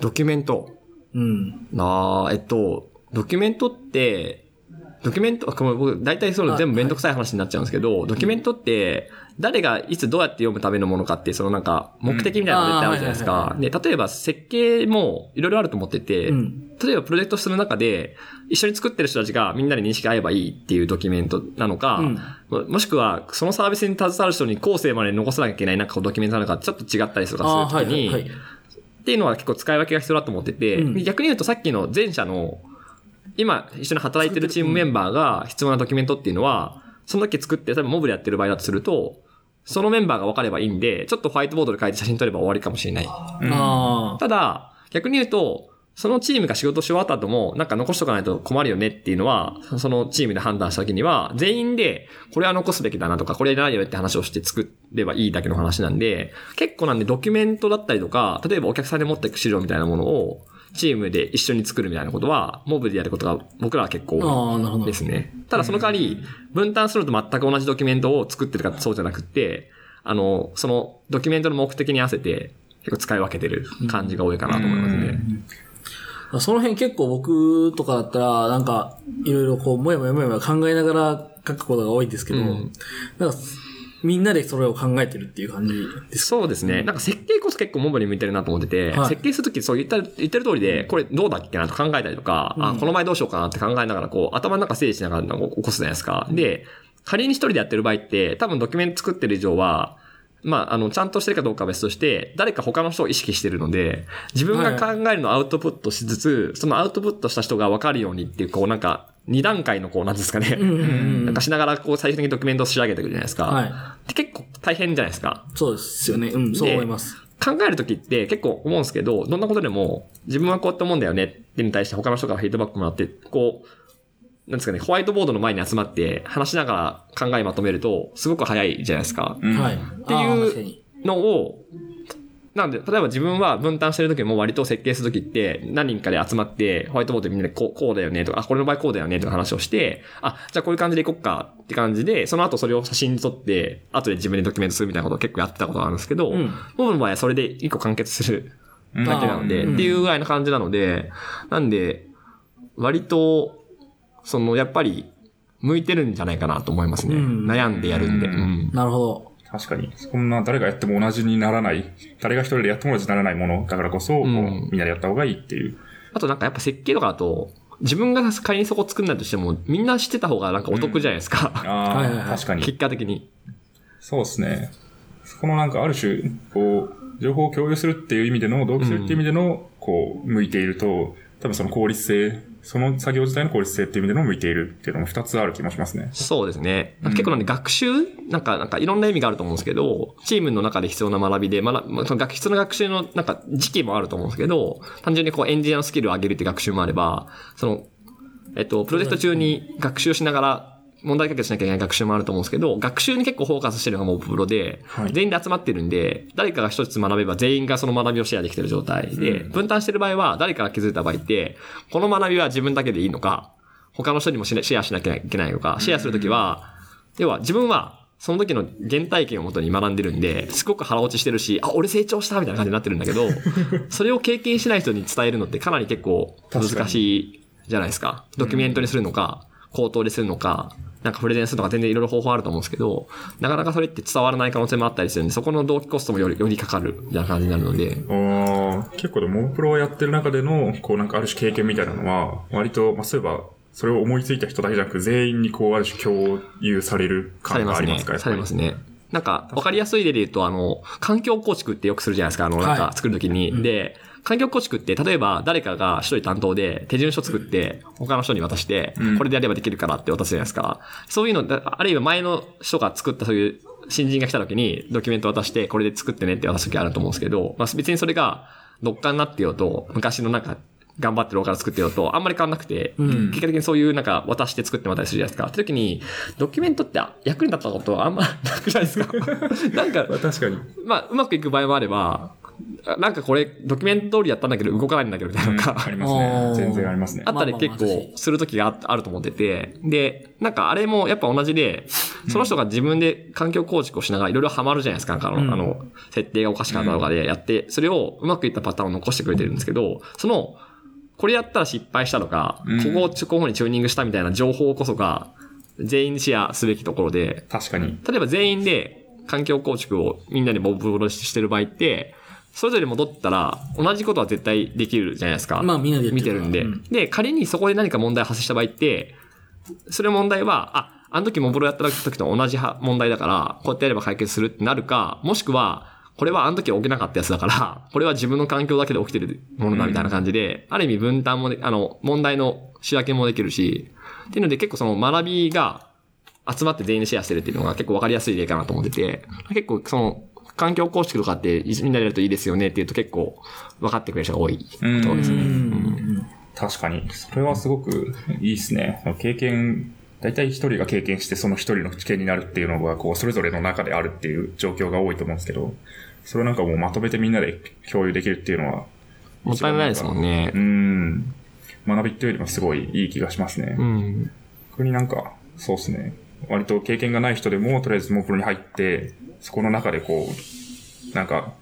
ドキュメント。うん。ああ、えっと、ドキュメントって、ドキュメント、僕、大体そのあ全部めんどくさい話になっちゃうんですけど、ドキュメントって、誰がいつどうやって読むためのものかって、そのなんか、目的みたいなのが絶対あるじゃないですか。で、例えば設計もいろいろあると思ってて、うん。例えばプロジェクトする中で、一緒に作ってる人たちがみんなで認識合えばいいっていうドキュメントなのか、うん。ももしくは、そのサービスに携わる人に後世まで残さなきゃいけないなんかドキュメントなのかちょっと違ったりとかするときに、はいはいはい。っていうのは結構使い分けが必要だと思ってて、うん。逆に言うとさっきの前者の、今一緒に働いてるチームメンバーが必要なドキュメントっていうのは、その時作って、例えばモブでやってる場合だとすると、そのメンバーが分かればいいんで、ちょっとホワイトボードで書いて写真撮れば終わりかもしれない。ああ。ただ、逆に言うと、そのチームが仕事し終わった後も、なんか残しとかないと困るよねっていうのは、そのチームで判断した時には、全員で、これは残すべきだなとか、これいらないよねって話をして作ればいいだけの話なんで、結構なんでドキュメントだったりとか、例えばお客さんで持っていく資料みたいなものを、チームで一緒に作るみたいなことは、モブでやることが僕らは結構ああ、なるほど。ですね。ただその代わり、分担すると全く同じドキュメントを作ってるかそうじゃなくって、あの、そのドキュメントの目的に合わせて結構使い分けてる感じが多いかなと思いますね。その辺結構僕とかだったら、なんか、いろいろこう、もやもやもやもや考えながら書くことが多いんですけど、うんなんか、みんなでそれを考えてるっていう感じです。そうですね。なんか設計こそ結構モブに向いてるなと思ってて、はい設計するときそう言った言ってる通りで、これどうだっけなと考えたりとか、あ、この前どうしようかなって考えながら、こう、頭の中整理しながら起こすじゃないですか。で、仮に一人でやってる場合って、多分ドキュメント作ってる以上は、まあ、あの、ちゃんとしてるかどうかは別として、誰か他の人を意識してるので、自分が考えるのをアウトプットしつつ、そのアウトプットした人が分かるようにっていう、こう、なんか、二段階のこう、なんですかね。なんかしながら、こう、最終的にドキュメントを仕上げていくじゃないですか。はいで結構大変じゃないですか。そうですよね。うん、そう思います。考えるときって結構思うんですけど、どんなことでも自分はこうやって思うんだよねってに対して他の人からフィードバックもらって、こう、なんですかね、ホワイトボードの前に集まって話しながら考えまとめると、すごく早いじゃないですか。うんはい。っていうにのを、なんで、例えば自分は分担してる時も割と設計する時って、何人かで集まって、ホワイトボードでみんなでこうこうだよねとか、あ、これの場合こうだよねとか話をして、あ、じゃあこういう感じでいこっかって感じで、その後それを写真に撮って、後で自分でドキュメントするみたいなことを結構やってたことがあるんですけど、ん僕の場合はそれで一個完結するうんだけなので、うんっていうぐらいな感じなので、なんで、割と、その、やっぱり、向いてるんじゃないかなと思いますね。うん悩んでやるんで。うんうんなるほど。確かに。そんな誰がやっても同じにならない、誰が一人でやっても同じにならないものだからこそ、こううんみんなでやった方がいいっていう。あとなんかやっぱ設計とかだと、自分が仮にそこ作んないとしても、みんな知ってた方がなんかお得じゃないですか。ああ、[LAUGHS] はいはいはい確かに。結果的に。そうですね。そこのなんかある種、こう、情報を共有するっていう意味での、同期するっていう意味での、こう、向いていると、多分その効率性、その作業自体の効率性っていう意味での向いているっていうのも二つある気もしますね。そうですね。結構なんで学習なんか、なんかいろんな意味があると思うんですけど、チームの中で必要な学びで、学まその学必要な学習のなんか時期もあると思うんですけど、単純にこうエンジニアのスキルを上げるって学習もあれば、その、えっと、プロジェクト中に学習しながら、問題解決しなきゃいけない学習もあると思うんですけど、学習に結構フォーカスしてるのがもうプロで、はい。全員で集まってるんで、誰かが一つ学べば全員がその学びをシェアできてる状態で、分担してる場合は誰かが気づいた場合って、この学びは自分だけでいいのか、他の人にもシェアしなきゃいけないのか、シェアするときは、要は自分はその時の原体験をもとに学んでるんで、すごく腹落ちしてるし、あ、俺成長したみたいな感じになってるんだけど、[LAUGHS] それを経験しない人に伝えるのってかなり結構難しいじゃないですか。ドキュメントにするのか、口頭でするのか、なんかプレゼンするのか全然いろいろ方法あると思うんですけど、なかなかそれって伝わらない可能性もあったりするんで、そこの同期コストもより、よりかかるみたいな感じになるので、ああ、結構でも、モブプロをやってる中での、こうなんかある種経験みたいなのは、割と、まあそういえば、それを思いついた人だけじゃなく、全員にこう、ある種共有される感がありますか。されますね。なんか、わかりやすい例で言うと、あの、環境構築ってよくするじゃないですか、あの、なんはかい作るときに。で、環境構築って、例えば誰かが一人担当で手順書作って、他の人に渡して、これでやればできるからって渡すじゃないですか。そういうの、だあるいは前の人が作ったそういう新人が来たときにドキュメント渡して、これで作ってねって渡すときあると思うんですけど、まあ別にそれが、どっかになってようと、昔のなんか、頑張ってるから作ってようと、あんまり変わんなくて、結果的にそういうなんか渡して作ってもらったりするじゃないですか。って時に、ドキュメントって役に立ったことはあんまなくないですか？[LAUGHS] なんか、確かに。まあ、うまくいく場合もあれば、あなんかこれ、ドキュメント通りやったんだけど動かないんだけど、みたいなのが、ありますあねー。全然ありますね。あ。ったり結構する時がああると思ってて、で、なんかあれもやっぱ同じで、その人が自分で環境構築をしながらいろいろハマるじゃないですか、なんかあの、うん。あの、設定がおかしかったとかでやって、それをうまくいったパターンを残してくれてるんですけど、その、これやったら失敗したとか、うん。ここをこういう風にチューニングしたみたいな情報こそが、全員シェアすべきところで、確かに。例えば全員で環境構築をみんなでボブロしてる場合って、それぞれ戻ったら同じことは絶対できるじゃないですか。まあみんなで見てるんで。で、仮にそこで何か問題発生した場合って、それ問題は、あ、あの時モブロやった時と同じは問題だから、こうやってやれば解決するってなるか、もしくは、これはあの時起きなかったやつだから、[LAUGHS] これは自分の環境だけで起きてるものだみたいな感じで、ある意味分担もで、あの、問題の仕分けもできるし、っていうので結構その学びが集まって全員でシェアしてるっていうのが結構わかりやすい例かなと思ってて、結構その、環境構築とかってみんなでやるといいですよねっていうと結構分かってくれる人が多いことですね。確かに。それはすごくいいですね。経験、大体一人が経験してその一人の知見になるっていうのが、こう、それぞれの中であるっていう状況が多いと思うんですけど、それをなんかもうまとめてみんなで共有できるっていうのは、もったいないですもんねう。ん。学びっていうよりもすごいいい気がしますね。うん。逆になんか、そうですね。割と経験がない人でも、とりあえずモープロに入って、そこの中でこう、なんか、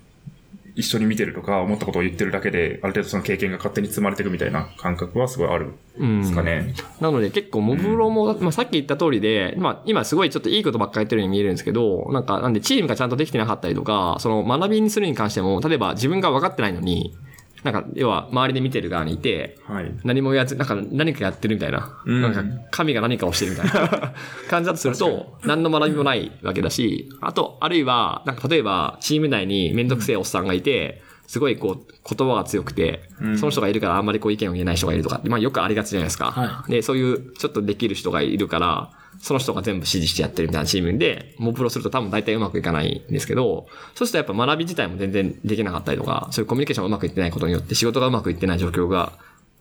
一緒に見てるとか、思ったことを言ってるだけで、ある程度その経験が勝手に積まれていくみたいな感覚はすごいあるんですかね。なので結構モブロも、まあさっき言った通りで、まあ今すごいちょっといいことばっかり言ってるように見えるんですけど、なんかなんでチームがちゃんとできてなかったりとか、その学びにするに関しても、例えば自分が分かってないのに、なんか要は周りで見てる側にいて、はい。何もやつ、なんか何かやってるみたいな。うんなんか神が何かをしてるみたいな [LAUGHS] 感じだとすると、何の学びもないわけだし、あと、あるいは、なんか例えばチーム内にめんどくせえおっさんがいて、すごいこう、言葉が強くて、その人がいるからあんまりこう意見を言えない人がいるとかまあよくありがちじゃないですか。はで、そういうちょっとできる人がいるから、その人が全部指示してやってるみたいなチームで、モプロすると多分大体うまくいかないんですけど、そうするとやっぱ学び自体も全然できなかったりとか、そういうコミュニケーションがうまくいってないことによって仕事がうまくいってない状況が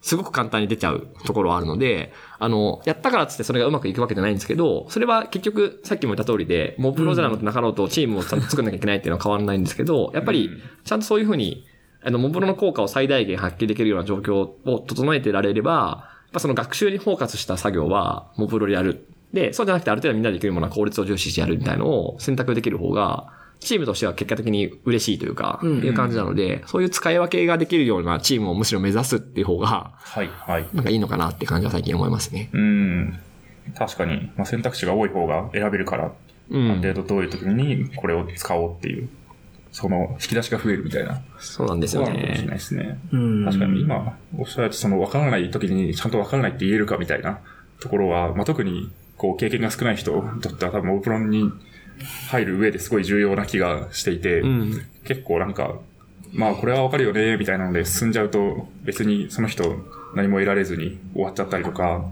すごく簡単に出ちゃうところはあるので、あの、やったからっつってそれがうまくいくわけじゃないんですけど、それは結局、さっきも言った通りで、モプロじゃなくてなかろうとチームをちゃんと作んなきゃいけないっていうのは変わらないんですけど、やっぱり、ちゃんとそういうふうに、あの、モブロの効果を最大限発揮できるような状況を整えてられれば、やっぱその学習にフォーカスした作業は、モブロでやる。で、そうじゃなくてある程度みんなでできるものは効率を重視してやるみたいのを選択できる方が、チームとしては結果的に嬉しいというか、うんっていう感じなので、そういう使い分けができるようなチームをむしろ目指すっていう方が、はい、はい。なんかいいのかなって感じは最近思いますね。うん。確かに、まあ、選択肢が多い方が選べるから、うんある程度どういう時にこれを使おうっていう、その引き出しが増えるみたいな。そうなんですよそうかもしれないね。ですね。うん。確かに今、おっしゃられたその分からない時にちゃんと分からないって言えるかみたいなところは、まあ、特にこう経験が少ない人にとっては多分オープロンに入る上ですごい重要な気がしていて、うん。結構なんか、まあこれはわかるよね、みたいなので進んじゃうと別にその人何も得られずに終わっちゃったりとか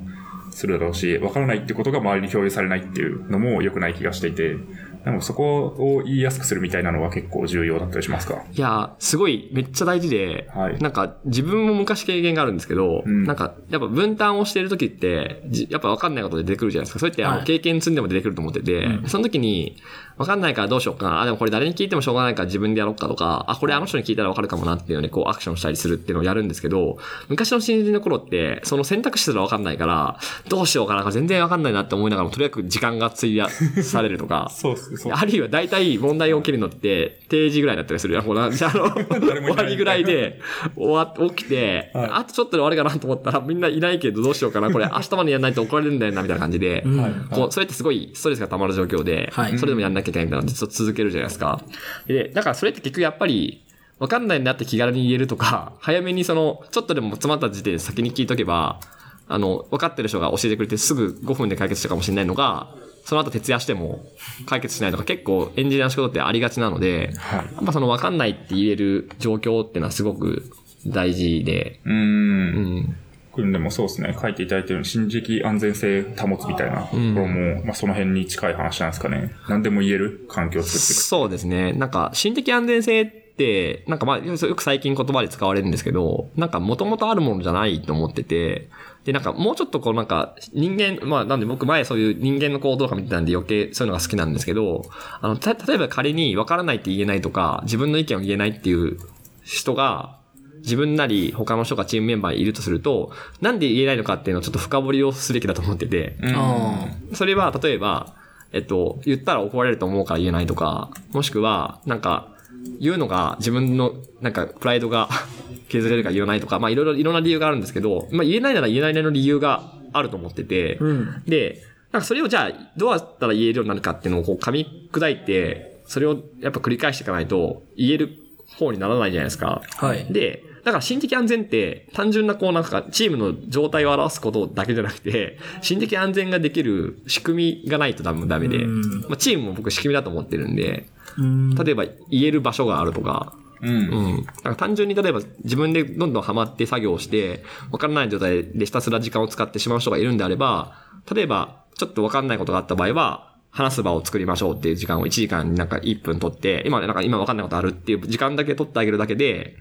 するだろうし、わからないってことが周りに共有されないっていうのも良くない気がしていて、でもそこを言いやすくするみたいなのは結構重要だったりしますか？いや、すごいめっちゃ大事で、はい。なんか自分も昔経験があるんですけど、うん。なんかやっぱ分担をしている時って、じやっぱ分かんないことで出てくるじゃないですか。そうやってあのはい。経験積んでも出てくると思ってて、その時に分かんないからどうしようかな。あ、でもこれ誰に聞いてもしょうがないから自分でやろうかとか、あ、これあの人に聞いたら分かるかもなっていうのにこうアクションしたりするっていうのをやるんですけど、昔の新人の頃って、その選択肢すら分かんないから、どうしようかな、全然分かんないなって思いながらも、とにかく時間が費やされるとか、そうですそうあるいは大体問題が起きるのって定時ぐらいだったりするよ。ほら、じゃあ、あの、終わりぐらいで終わ、起きて、はい。あとちょっとで終わりかなと思ったらみんないないけどどうしようかな。これ明日までやんないと怒られるんだよな、みたいな感じで。うん。はい。こう、それってすごいストレスが溜まる状況で、はい。それでもやんなきゃいけないみたいなのでずっと続けるじゃないですか。で、だからそれって結局やっぱり、わかんないなって気軽に言えるとか、[LAUGHS] 早めにその、ちょっとでも詰まった時点で先に聞いとけば、あの、分かってる人が教えてくれてすぐ5分で解決したかもしれないのが、その後徹夜しても解決しないとか結構エンジニアの仕事ってありがちなので、はいやっぱその分かんないって言える状況っていうのはすごく大事で、うーん。うん。でもそうですね、書いていただいてる心的安全性保つみたいなところも、まあその辺に近い話なんですかね。何でも言える環境を作っていく。そうですね。なんか、心的安全性って、なんかまあ、よく最近言葉で使われるんですけど、なんか元々あるものじゃないと思ってて、で、なんかもうちょっとこうなんか人間、まあなんで僕前そういう人間の行動とか見てたんで余計そういうのが好きなんですけど、あの、た、例えば仮に分からないって言えないとか、自分の意見を言えないっていう人が、自分なり他の人がチームメンバーにいるとすると、なんで言えないのかっていうのをちょっと深掘りをすべきだと思ってて、あそれは、例えば、えっと、言ったら怒られると思うから言えないとか、もしくは、なんか、言うのが自分の、なんか、プライドが [LAUGHS] 削れるから言わないとか、まあ、いろいろ、いろんな理由があるんですけど、まあ、言えないなら言えないなりの理由があると思ってて、あ。うん。で、なんかそれをじゃあ、どうやったら言えるようになるかっていうのをこう噛み砕いて、それをやっぱ繰り返していかないと言える方にならないじゃないですか。はい。で、だから心的安全って単純なこうなんかチームの状態を表すことだけじゃなくて、心的安全ができる仕組みがないとダメダメで、うんまあ、チームも僕仕組みだと思ってるんで、うん。例えば言える場所があるとか、うん。うん。だから単純に例えば自分でどんどんハマって作業をして、わからない状態でひたすら時間を使ってしまう人がいるんであれば、例えばちょっとわかんないことがあった場合は、話す場を作りましょうっていう時間を1時間になんか1分取って、今なんか今わかんないことあるっていう時間だけ取ってあげるだけで、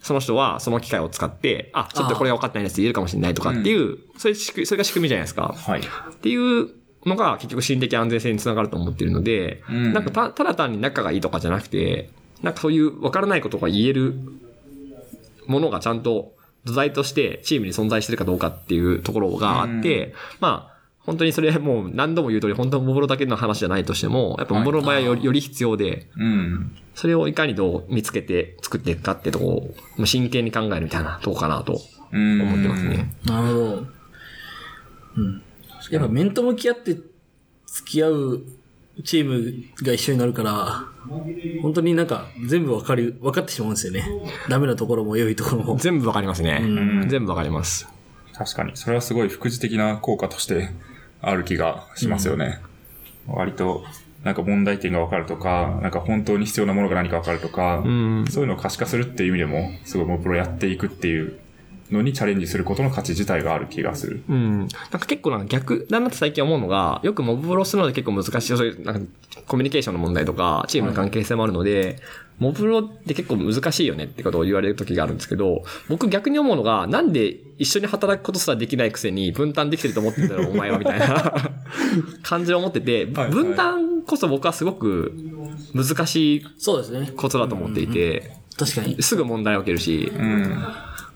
その人はその機会を使って、あ、ちょっとこれ分かってないですって言えるかもしれないとかっていう、それ仕組みそれが仕組みじゃないですか。はい。っていうのが結局心的安全性につながると思ってるので、うんなんかたただ単に仲がいいとかじゃなくて、なんかそういう分からないことが言えるものがちゃんと土台としてチームに存在してるかどうかっていうところがあって、まあ、本当にそれもう何度も言う通り、本当にモブロだけの話じゃないとしても、やっぱモブロの場合はよりより必要で、うん。それをいかにどう見つけて作っていくかっていうところをまあ真剣に考えるみたいなとこかなとうん。思ってますね。なるほど。うん。やっぱ面と向き合って付き合うチームが一緒になるから、本当になんか全部わかる、分かってしまうんですよね。ダメなところも良いところも。全部わかりますね。ん全部わかります。確かに。それはすごい副次的な効果としてある気がしますよね。割と、なんか問題点がわかるとか、なんか本当に必要なものが何かわかるとか、うん。そういうのを可視化するっていう意味でも、すごいもうプロやっていくっていうのにチャレンジすることの価値自体がある気がする。うん。なんか結構なんか逆だなって最近思うのが、よくモブプロするので結構難しい、そういうなんかコミュニケーションの問題とか、チームの関係性もあるので、モブプロって結構難しいよねってことを言われる時があるんですけど、僕逆に思うのが、なんで一緒に働くことすらできないくせに分担できてると思ってんだろう、お前は、みたいな [LAUGHS] 感じを思ってて、はい分担こそ僕はすごく難しいそうですね。ことだと思っていて、確かに。すぐ問題起きるし、うん。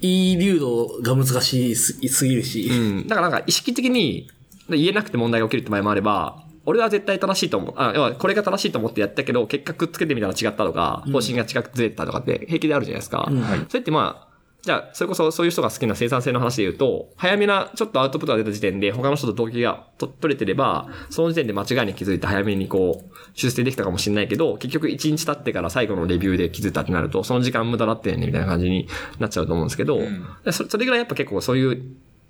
いい流動が難しすすぎるし。うん。だからなんか意識的に言えなくて問題が起きるって場合もあれば、俺は絶対正しいと思う。あ、要はこれが正しいと思ってやったけど、結果くっつけてみたら違ったとか、方針が違くずれてたとかって平気であるじゃないですか。うんはいそれってまあ、じゃあ、それこそそういう人が好きな生産性の話で言うと、早めなちょっとアウトプットが出た時点で他の人と同期がと取れてれば、その時点で間違いに気づいて早めにこう、修正できたかもしれないけど、結局1日経ってから最後のレビューで気づいたってなると、その時間無駄だってんねみたいな感じになっちゃうと思うんですけど、ん。でそそれぐらいやっぱ結構そういう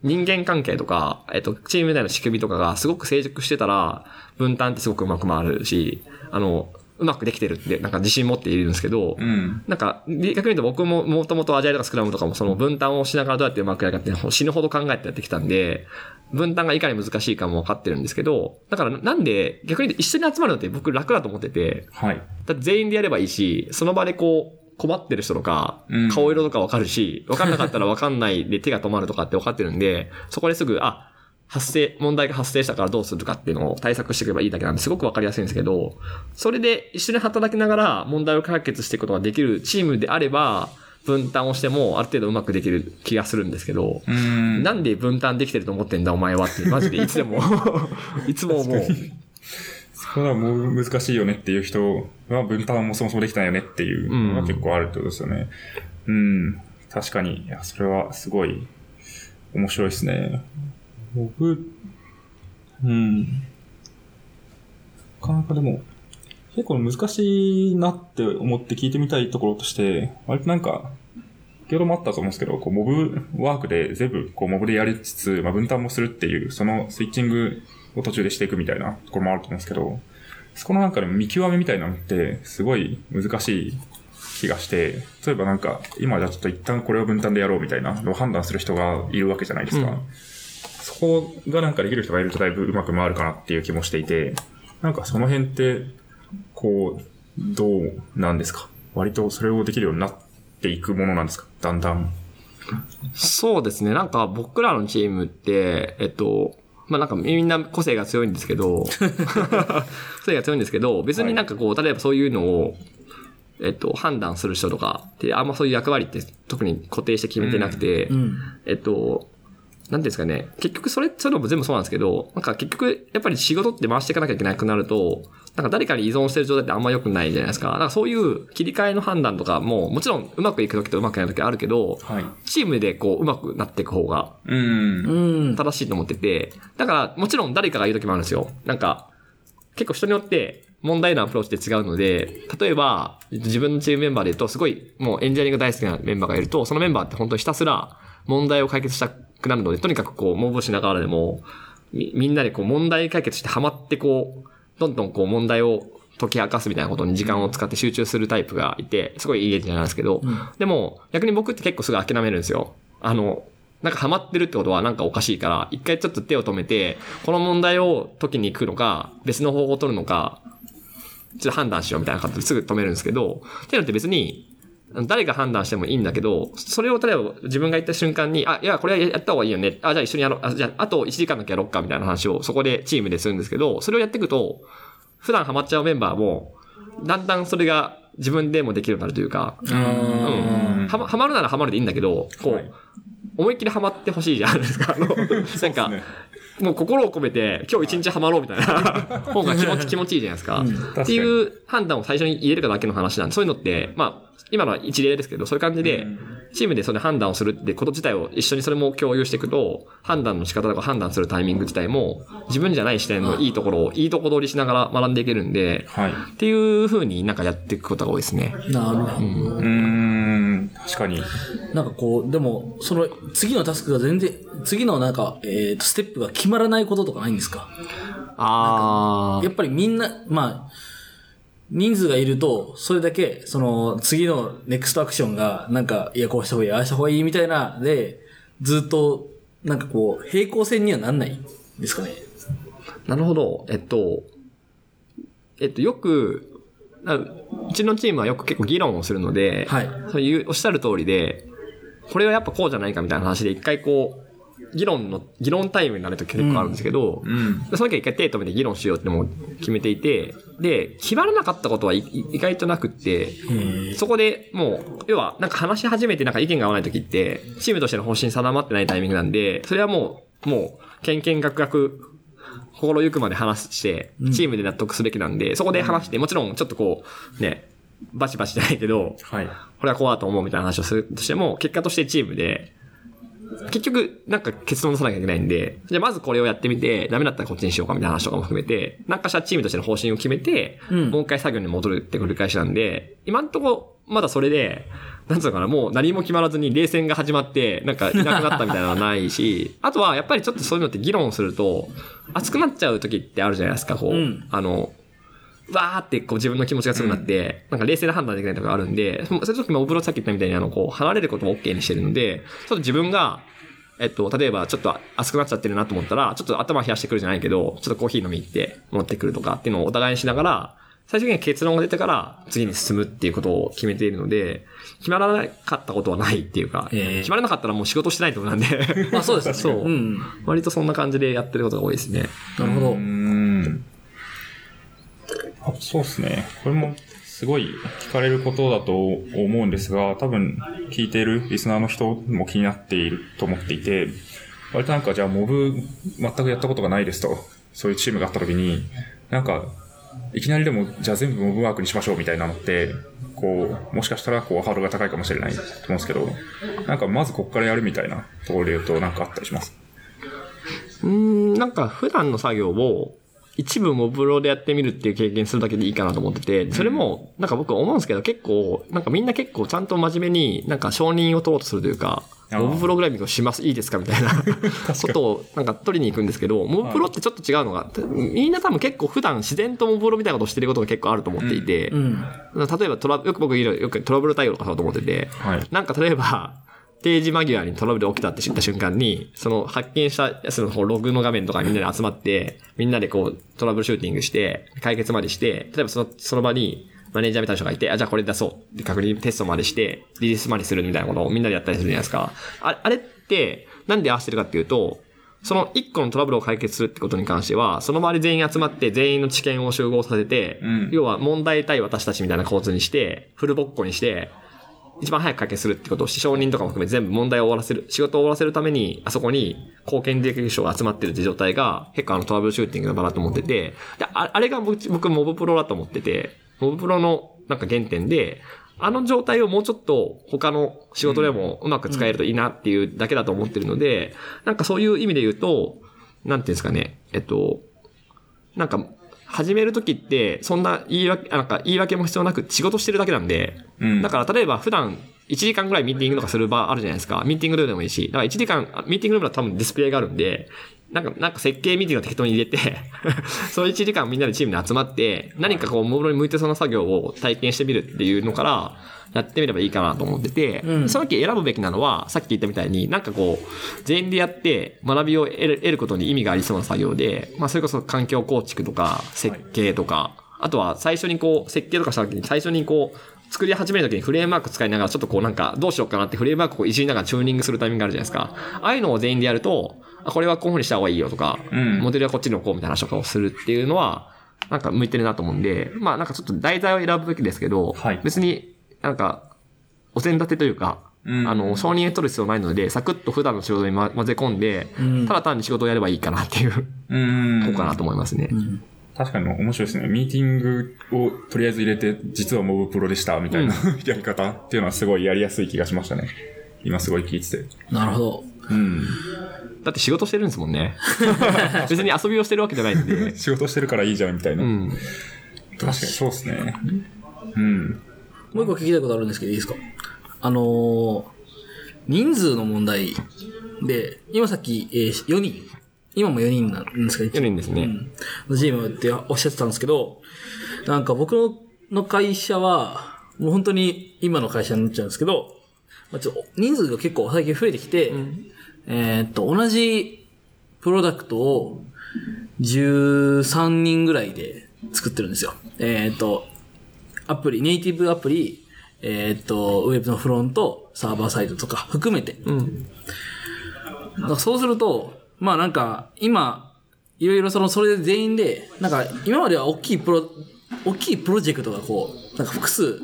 人間関係とか、えっと、チーム内の仕組みとかがすごく成熟してたら、分担ってすごくうまく回るし、あの、うまくできてるって、なんか自信持っているんですけど、うん。なんか、逆に言うと僕ももともとアジャイルとかスクラムとかもその分担をしながらどうやってうまくやるかって死ぬほど考えてやってきたんで、分担がいかに難しいかも分かってるんですけど、だからなんで逆に一緒に集まるのって僕楽だと思ってて、はい。だって全員でやればいいし、その場でこう、困ってる人とかうん、顔色とかわかるし、わかんなかったらわかんないで手が止まるとかって分かってるんで、そこですぐ、あ、発生、問題が発生したからどうするかっていうのを対策していけばいいだけなんですごくわかりやすいんですけど、それで一緒に働きながら問題を解決していくことができるチームであれば、分担をしてもある程度うまくできる気がするんですけど、うん。なんで分担できてると思ってんだお前はって、マジでいつでも、[LAUGHS] いつも思う。そこはもう難しいよねっていう人は分担もそもそもできたんよねっていうのが結構あるってことですよね。うん。確かに、いや、それはすごい面白いですね。僕、うん。なかなかでも、結構難しいなって思って聞いてみたいところとして、割となんか、先ほどもあったと思うんですけど、こう、モブワークで全部、こう、モブでやりつつ、まあ、分担もするっていう、そのスイッチングを途中でしていくみたいなところもあると思うんですけど、そこのなんかで見極めみたいなのって、すごい難しい気がして、例えばなんか、今じゃあちょっと一旦これを分担でやろうみたいなのを判断する人がいるわけじゃないですか。うんそこがなんかできる人がいるとだいぶうまく回るかなっていう気もしていて、なんかその辺って、こう、どうなんですか？割とそれをできるようになっていくものなんですか？だんだん。そうですね。なんか僕らのチームって、えっと、まあなんかみんな個性が強いんですけど、[LAUGHS] 個性が強いんですけど、別になんかこう、例えばそういうのを、えっと、判断する人とかって、あんまそういう役割って特に固定して決めてなくて、うん。えっと、なんですかね。結局それ、そういうのも全部そうなんですけど、なんか結局、やっぱり仕事って回していかなきゃいけなくなると、なんか誰かに依存してる状態ってあんま良くないじゃないですか。だからそういう切り替えの判断とかも、もちろんうまくいく時とうまくない時あるけど、はい。チームでこう、うまくなっていく方がうん。うん。正しいと思ってて、だからもちろん誰かが言う時もあるんですよ。なんか、結構人によって問題のアプローチって違うので、例えば自分のチームメンバーで言うと、すごいもうエンジニアリング大好きなメンバーがいると、そのメンバーって本当にひたすら問題を解決したくなるので、とにかくこう、モブしながらでも、みみんなでこう問題解決してハマってこう、どんどんこう問題を解き明かすみたいなことに時間を使って集中するタイプがいて、すごいいいエンジなんですけど、でも逆に僕って結構すぐ諦めるんですよ。あの、なんかハマってるってことはなんかおかしいから、一回ちょっと手を止めて、この問題を解きに行くのか、別の方法を取るのか、ちょっと判断しようみたいな感じですぐ止めるんですけど、っていうのって別に、誰が判断してもいいんだけど、それを例えば自分が言った瞬間に、あ、いや、これはやった方がいいよね。あ、じゃあ一緒にやろう。あ、じゃああと1時間だけやろうかみたいな話をそこでチームでするんですけど、それをやっていくと、普段ハマっちゃうメンバーも、だんだんそれが自分でもできるようになるというか、うん。はま、はまるならはまるでいいんだけど、こう、はい思いっきりハマってほしいじゃないですか。あの [LAUGHS] なんか、ねもう心を込めて、今日一日ハマろうみたいな方が気持ち、気持ちいいじゃないですか。っていう判断を最初に入れるかだけの話なんで、そういうのって、まあ、今のは一例ですけど、そういう感じで、チームでそれ判断をするってこと自体を一緒にそれも共有していくと、判断の仕方とか判断するタイミング自体も、自分じゃない視点のいいところをいいとこ取りしながら学んでいけるんで、はい。っていう風になんかやっていくことが多いですね。なるほど。うーん。確かに。なんかこう、でも、その次のタスクが全然、次のなんか、えっ、と、ステップが決まらないこととかないんですか？あやっぱりみんな、まあ、人数がいると、それだけ、その、次のネクストアクションが、なんか、いや、こうした方がいい、ああした方がいいみたいな、で、ずっと、なんかこう、平行線にはなんないんですかね？なるほど。えっと、えっと、よく、なうちのチームはよく結構議論をするので、はい。そういう、おっしゃる通りで、これはやっぱこうじゃないかみたいな話で一回こう、議論の、議論タイムになると結構あるんですけど、うん。その時は一回手止めて議論しようってもう決めていて、で、決まらなかったことは意外となくって、そこでもう、要は、なんか話し始めてなんか意見が合わない時って、チームとしての方針定まってないタイミングなんで、それはもう、もう、けんけんがくがく、心ゆくまで話して、チームで納得すべきなんで、そこで話して、もちろんちょっとこう、ね、バチバチじゃないけど、はい。これはこうだと思うみたいな話をするとしても、結果としてチームで、結局、なんか結論出さなきゃいけないんで、じゃあまずこれをやってみて、ダメだったらこっちにしようかみたいな話とかも含めて、なんかしたチームとしての方針を決めて、うんもう一回作業に戻るって繰り返しなんで、今んとこ、まだそれで、なんつうのかな、もう何も決まらずに冷戦が始まって、なんかいなくなったみたいなのはないし、[LAUGHS] あとはやっぱりちょっとそういうのって議論すると、熱くなっちゃう時ってあるじゃないですか、こう。うんあの、わーってこう自分の気持ちが強くなって、なんか冷静な判断できないとかがあるんで、そのそういう時もお風呂さっき言ったみたいにあの、こう、離れることも OK にしてるんで、ちょっと自分が、えっと、例えばちょっと熱くなっちゃってるなと思ったら、ちょっと頭冷やしてくるじゃないけど、ちょっとコーヒー飲み行って持ってくるとかっていうのをお互いにしながら、最終的には結論が出てから次に進むっていうことを決めているので、決まらなかったことはないっていうか、ええ決まらなかったらもう仕事してないってことなんで、まあそうですね。[LAUGHS] そううん。割とそんな感じでやってることが多いですね。なるほどう。ん。あそうですね。これもすごい聞かれることだと思うんですが、多分聞いているリスナーの人も気になっていると思っていて、割となんかじゃあモブ全くやったことがないですと、そういうチームがあった時に、なんか、いきなりでもじゃあ全部モブワークにしましょうみたいなのって、こう、もしかしたらこうハードルが高いかもしれないと思うんですけど、なんかまずここからやるみたいなところで言うとなんかあったりします？うん、なんか普段の作業を一部モブロでやってみるっていう経験するだけでいいかなと思ってて、それも、なんか僕思うんですけど結構、なんかみんな結構ちゃんと真面目になんか承認を取ろうとするというか、モブプログラミングをします、いいですかみたいなことをなんか取りに行くんですけど、モブプロってちょっと違うのが、みんな多分結構普段自然とモブプロみたいなことをしてることが結構あると思っていて、うん。例えばトラよく僕よくトラブル対応とかそうと思ってて、はい。なんか例えば、定時間際にトラブル起きたって知った瞬間に、その発見したやつのログの画面とかみんなで集まって、みんなでこうトラブルシューティングして、解決までして、例えばそのその場にマネージャーみたいな人がいて、あ、じゃあこれ出そう。で、確認テストまでして、リリースまでするみたいなことをみんなでやったりするじゃないですか。ああれって、なんで合わせてるかっていうと、その一個のトラブルを解決するってことに関しては、その周り全員集まって全員の知見を集合させて、うん要は問題対私たちみたいな構図にして、フルボッコにして、一番早く解決するってことをし、承認とかも含め全部問題を終わらせる、仕事を終わらせるために、あそこに貢献できる人が集まってるって状態が、結構あのトラブルシューティングの場だと思ってて、でああれが僕、僕モブプロだと思ってて、モブプロのなんか原点で、あの状態をもうちょっと他の仕事でもうまく使えるといいなっていうだけだと思ってるので、なんかそういう意味で言うと、なんていうんですかね、えっと、なんか、始めるときって、そんな言い訳、あなんか言い訳も必要なく仕事してるだけなんで、うんだから例えば普段1時間ぐらいミーティングとかする場あるじゃないですか。ミーティングルームでもいいし。だから1時間、あミーティングルームだと多分ディスプレイがあるんで、なんか、なんか設計ミーティングを適当に入れて、[LAUGHS] その1時間みんなでチームで集まって、何かこう、モブロに向いてそうな作業を体験してみるっていうのから、やってみればいいかなと思ってて、うんその時選ぶべきなのは、さっき言ったみたいに、なんかこう、全員でやって学びを得る得ることに意味がありそうな作業で、まあそれこそ環境構築とか、設計とか、あとは最初にこう、設計とかした時に最初にこう、作り始める時にフレームワーク使いながらちょっとこうなんかどうしようかなってフレームワークをいじりながらチューニングするタイミングがあるじゃないですか。ああいうのを全員でやると、あ、これはこういう風にした方がいいよとか、うんモデルはこっちに置こうみたいな話とかをするっていうのは、なんか向いてるなと思うんで、まあなんかちょっと題材を選ぶべきですけど、はい別になんか、お膳立てというか、うんあの、承認を取る必要ないので、サクッと普段の仕事にま混ぜ込んで、うんただ単に仕事をやればいいかなっていう、うん。こうかなと思いますね。確かに面白いですね。ミーティングをとりあえず入れて、実はモブプロでした、みたいな、[LAUGHS] やり方っていうのはすごいやりやすい気がしましたね。今すごい聞いてて。なるほど。うん。だって仕事してるんですもんね。[LAUGHS] 別に遊びをしてるわけじゃないんで。仕事してるからいいじゃん、みたいな。うん。確かにそうですね。うん。もう一個聞きたいことあるんですけどいいですか？あのー、人数の問題で、今さっき、えー、4人、今も4人なんですか？4人ですね。うんのチームっておっしゃってたんですけど、なんか僕の会社は、もう本当に今の会社になっちゃうんですけど、まあ、ちょっと人数が結構最近増えてきて、えーっと、同じプロダクトを13人ぐらいで作ってるんですよ。えーっと、アプリ、ネイティブアプリ、えーっと、ウェブのフロント、サーバーサイドとか含めて。うん。だからそうすると、まあなんか、今、いろいろその、それで全員で、なんか、今までは大きいプロ、大きいプロジェクトがこう、なんか複数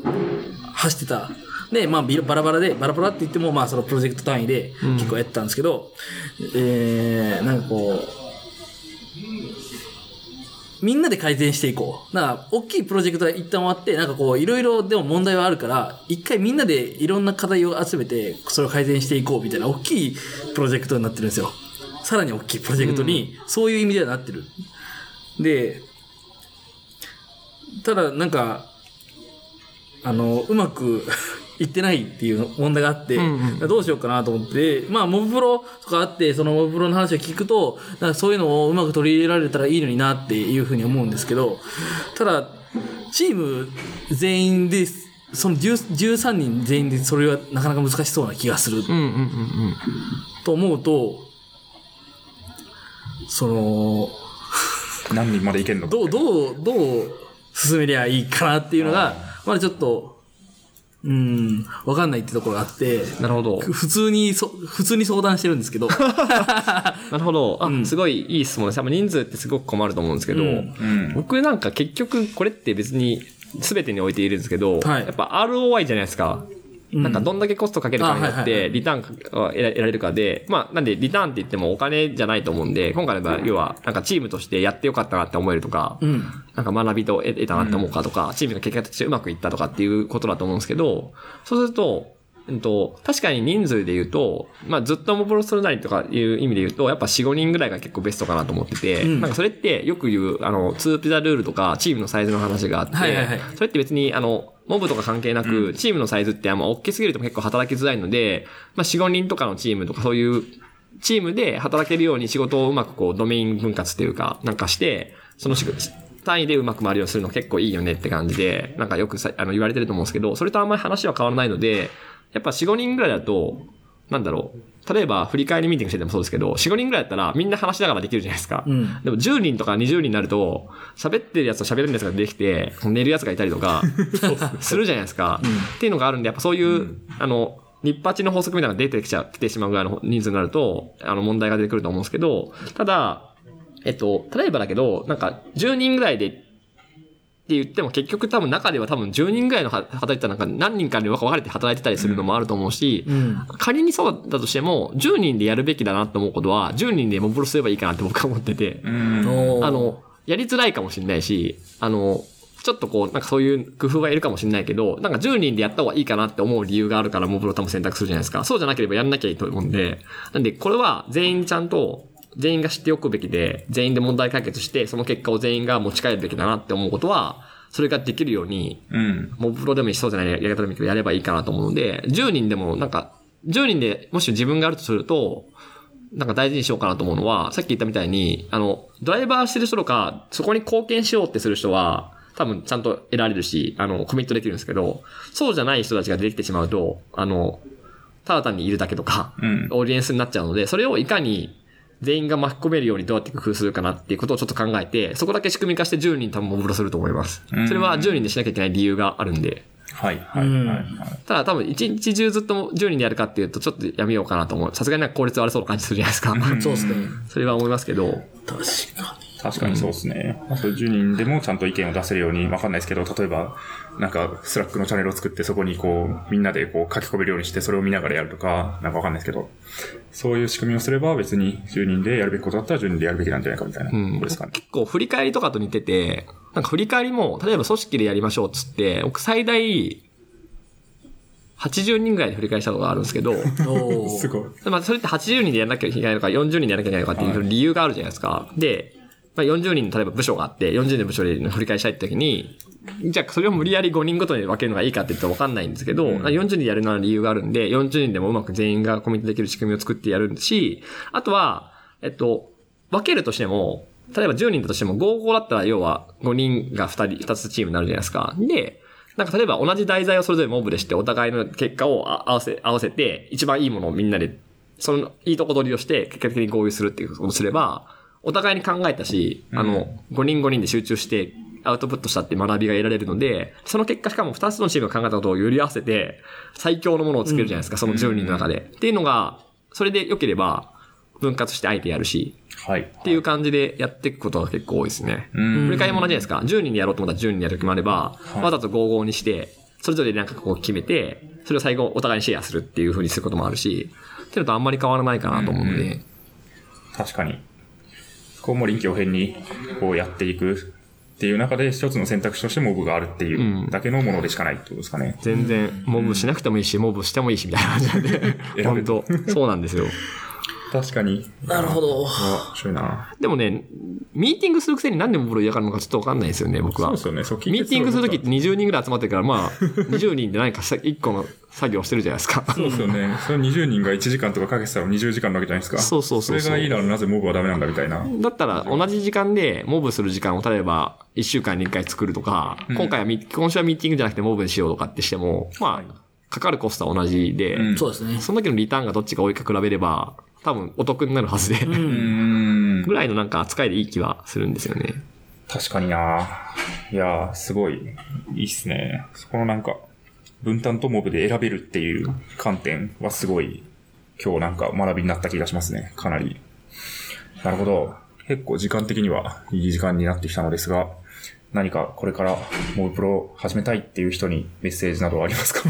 走ってた。で、まあ、ビバラバラで、バラバラって言っても、まあ、そのプロジェクト単位で結構やってたんですけど、えー、なんかこう、みんなで改善していこう。なんか、大きいプロジェクトが一旦終わって、なんかこう、いろいろでも問題はあるから、一回みんなでいろんな課題を集めて、それを改善していこうみたいな大きいプロジェクトになってるんですよ。さらに大きいプロジェクトに、そういう意味ではなってる。で、ただなんか、あの、うまくいってないっていう問題があって、んどうしようかなと思って、まあ、モブプロとかあって、そのモブプロの話を聞くと、なんかそういうのをうまく取り入れられたらいいのになっていうふうに思うんですけど、ただ、チーム全員で、その10 13人全員でそれはなかなか難しそうな気がするうんうんうんうん。と思うと、その、何人までいけんのか。どう、どう、どう進めりゃいいかなっていうのが、まだちょっと、うん、わかんないってところがあって、なるほど。普通にそ、普通に相談してるんですけど、[LAUGHS] なるほど。あ、うんすごいいい質問です。人数ってすごく困ると思うんですけど、うんうん。僕なんか結局これって別に全てにおいているんですけど、はいやっぱ ROI じゃないですか。なんかどんだけコストかけるかによって、リターンが得られるかで、まあ、なんでリターンって言ってもお金じゃないと思うんで、今回の場合、要は、なんかチームとしてやってよかったなって思えるとか、うん。なんか学びと得得たなって思うかとか、チームが結果としてうまくいったとかっていうことだと思うんですけど、そうすると、うんと、確かに人数で言うと、まあずっとモブロするなりとかいう意味で言うと、やっぱ4、5人ぐらいが結構ベストかなと思ってて、うん。なんかそれってよく言う、あの、2ピザルールとかチームのサイズの話があって、はいはいはい。それって別に、あの、モブとか関係なく、チームのサイズってあんま大きすぎると結構働きづらいので、まあ4、5人とかのチームとかそういうチームで働けるように仕事をうまくこうドメイン分割っていうか、なんかして、その仕単位でうまく回るようにするの結構いいよねって感じで、なんかよくさあの言われてると思うんですけど、それとあんまり話は変わらないので、やっぱ4、5人ぐらいだと、なんだろう。例えば、振り返りミーティングしててもそうですけど、4、5人ぐらいだったらみんな話しながらできるじゃないですか。うんでも10人とか20人になると、喋ってるやつと喋れるやつができて、寝るやつがいたりとか、するじゃないですか。っていうのがあるんで、やっぱそういう、あの、日八の法則みたいなのが出てきちゃう、来てしまうぐらいの人数になると、あの、問題が出てくると思うんですけど、ただ、えっと、例えばだけど、なんか、10人ぐらいで、って言っても結局多分中では多分10人ぐらいのは働いてたなんか何人かに分かれて働いてたりするのもあると思うし、うん。仮にそうだとしても、10人でやるべきだなと思うことは、10人でモブロすればいいかなって僕は思ってて、あ、の、やりづらいかもしれないし、あの、ちょっとこう、なんかそういう工夫はいるかもしれないけど、なんか10人でやった方がいいかなって思う理由があるからモブロ多分選択するじゃないですか。そうじゃなければやんなきゃいいと思うんで、なんでこれは全員ちゃんと、全員が知っておくべきで、全員で問題解決して、その結果を全員が持ち帰るべきだなって思うことは、それができるように、うん。モブプロでもいいしそうじゃないやり方でもやればいいかなと思うので、10人でもなんか、10人でもし自分があるとすると、なんか大事にしようかなと思うのは、さっき言ったみたいに、あの、ドライバーしてる人とか、そこに貢献しようってする人は、多分ちゃんと得られるし、あの、コミットできるんですけど、そうじゃない人たちが出てきてしまうと、あの、ただ単にいるだけとか、うん。オーディエンスになっちゃうので、それをいかに全員が巻き込めるようにどうやって工夫するかなっていうことをちょっと考えて、そこだけ仕組み化して10人多分モブロすると思います。うんそれは10人でしなきゃいけない理由があるんで。はい、はい。はいただ多分一日中ずっと10人でやるかっていうとちょっとやめようかなと思う。さすがになんか効率悪そうな感じするじゃないですか。そうですね。それは思いますけど。確かに。確かにそうですね。ういう10人でもちゃんと意見を出せるように、わかんないですけど、例えば、なんか、 Slack のチャンネルを作って、そこにこう、みんなでこう書き込めるようにして、それを見ながらやるとか、なんかわかんないですけど、そういう仕組みをすれば、別に10人でやるべきことだったら10人でやるべきなんじゃないかみたいなうんですかね。結構振り返りとかと似てて、なんか振り返りも、例えば組織でやりましょうっつって、僕最大80人ぐらいで振り返りしたことがあるんですけど、[LAUGHS] すごい。まあ、それって80人でやらなきゃいけないのか、40人でやらなきゃいけないのかっていう理由があるじゃないですか。で、まあ、40人の例えば部署があって、40人の部署で振り返りしたいって時に、じゃあそれを無理やり5人ごとに分けるのがいいかって言ったら分かんないんですけど、40人でやるのは理由があるんで、40人でもうまく全員がコミットできる仕組みを作ってやるし、あとは、えっと、分けるとしても、例えば10人だとしても5-5だったら要は5人が2人、2つチームになるじゃないですか。で、なんか例えば同じ題材をそれぞれモブでしてお互いの結果をあ合わせ、合わせて一番いいものをみんなでその、いいとこ取りをして、結果的に合意するっていうことをすれば、お互いに考えたし、あの、5人5人で集中して、アウトプットしたって学びが得られるので、その結果しかも2つのチームが考えたことをより合わせて、最強のものを作るじゃないですか、その10人の中で。っていうのが、それで良ければ、分割して相手やるし、はい。っていう感じでやっていくことが結構多いですね。ん振り返りも同じじゃないですか。10人でやろうと思ったら10人でやる時もあれば、わざと55にして、それぞれなんかこう決めて、それを最後お互いにシェアするっていう風にすることもあるし、っていうのとあんまり変わらないかなと思うので、確かに。こうも臨機応変にこうやっていくっていう中で一つの選択肢としてモブがあるっていうだけのものでしかないってことですかね。全然、モブしなくてもいいし、モブしてもいいし、みたいな感じなんで、[LAUGHS] 本当そうなんですよ。確かに。なるほど。あ面白いな。でもね、ミーティングするくせに何でモブロ嫌がるのかちょっとわかんないですよね、僕は。そうですよね。ミーティングするときって20人ぐらい集まってるから、まあ、[LAUGHS] 20人で何か1個の作業をしてるじゃないですか。そうですよね。それ20人が1時間とかかけてたら20時間なわけじゃないですか。そうそうそうそうそれがいいならなぜモブはダメなんだみたいな。だったら同じ時間でモブする時間を例えば1週間に1回作るとか、今回はミ今週はミーティングじゃなくてモブにしようとかってしても、まあ、かかるコストは同じで、うんそうですね。その時のリターンがどっちが多いか比べれば、多分お得になるはずで、うーん。ぐらいのなんか扱いでいい気はするんですよね。確かにないやー、すごい、いいっすね。そこのなんか、分担とモブで選べるっていう観点はすごい、今日なんか学びになった気がしますね。かなり。なるほど。結構時間的にはいい時間になってきたのですが、何かこれからモブプロを始めたいっていう人にメッセージなどはありますか？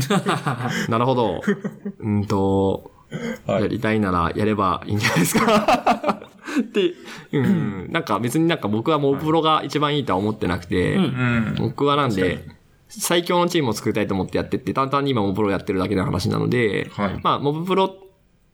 [LAUGHS] なるほど。うんと、はいやりたいならやればいいんじゃないですか。[LAUGHS] って、うん、なんか別になんか僕はモブプロが一番いいとは思ってなくて、うん。僕はなんで、最強のチームを作りたいと思ってやってって、単々に今モブプロやってるだけの話なので、はいまあ、モブプロ、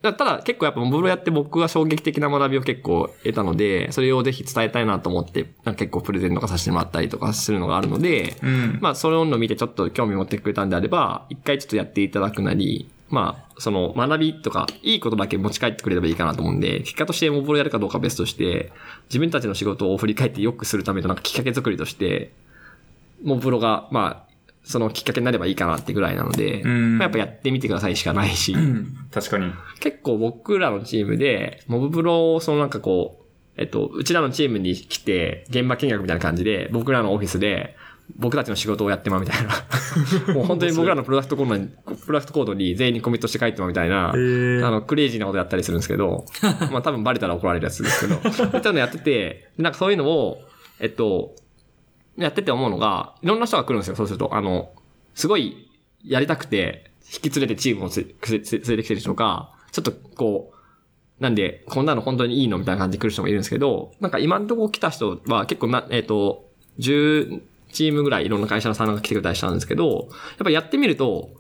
だただ結構やっぱモブプロやって僕は衝撃的な学びを結構得たので、それをぜひ伝えたいなと思って、なんか結構プレゼンとかさせてもらったりとかするのがあるので、うん。まあ、それを見てちょっと興味持ってくれたんであれば、一回ちょっとやっていただくなり、まあ、その学びとか、いいことだけ持ち帰ってくれればいいかなと思うんで、結果としてモブロやるかどうかは別として、自分たちの仕事を振り返って良くするためのなんかきっかけ作りとして、モブロが、まあ、そのきっかけになればいいかなってぐらいなので、ん。まあ、やっぱやってみてくださいしかないし、確かに。結構僕らのチームで、モブプロをそのなんかこう、えっと、うちらのチームに来て、現場見学みたいな感じで、僕らのオフィスで、僕たちの仕事をやってまうみたいな。[LAUGHS] もう本当に僕らのプロダクトコードに、プロダクトコードに全員にコミットして書いてまうみたいな、あの、クレイジーなことやったりするんですけど、[LAUGHS] まあ多分バレたら怒られるやつですけど、そういったのやってて、なんかそういうのを、えっと、やってて思うのが、いろんな人が来るんですよ、そうすると。あの、すごいやりたくて、引き連れてチームをつ連れてきてる人とか、ちょっとこう、なんで、こんなの本当にいいのみたいな感じで来る人もいるんですけど、なんか今のところ来た人は結構な、えっ、と、10チームぐらいいろんな会社のさんが来てくれたりしたんですけど、やっぱやってみると、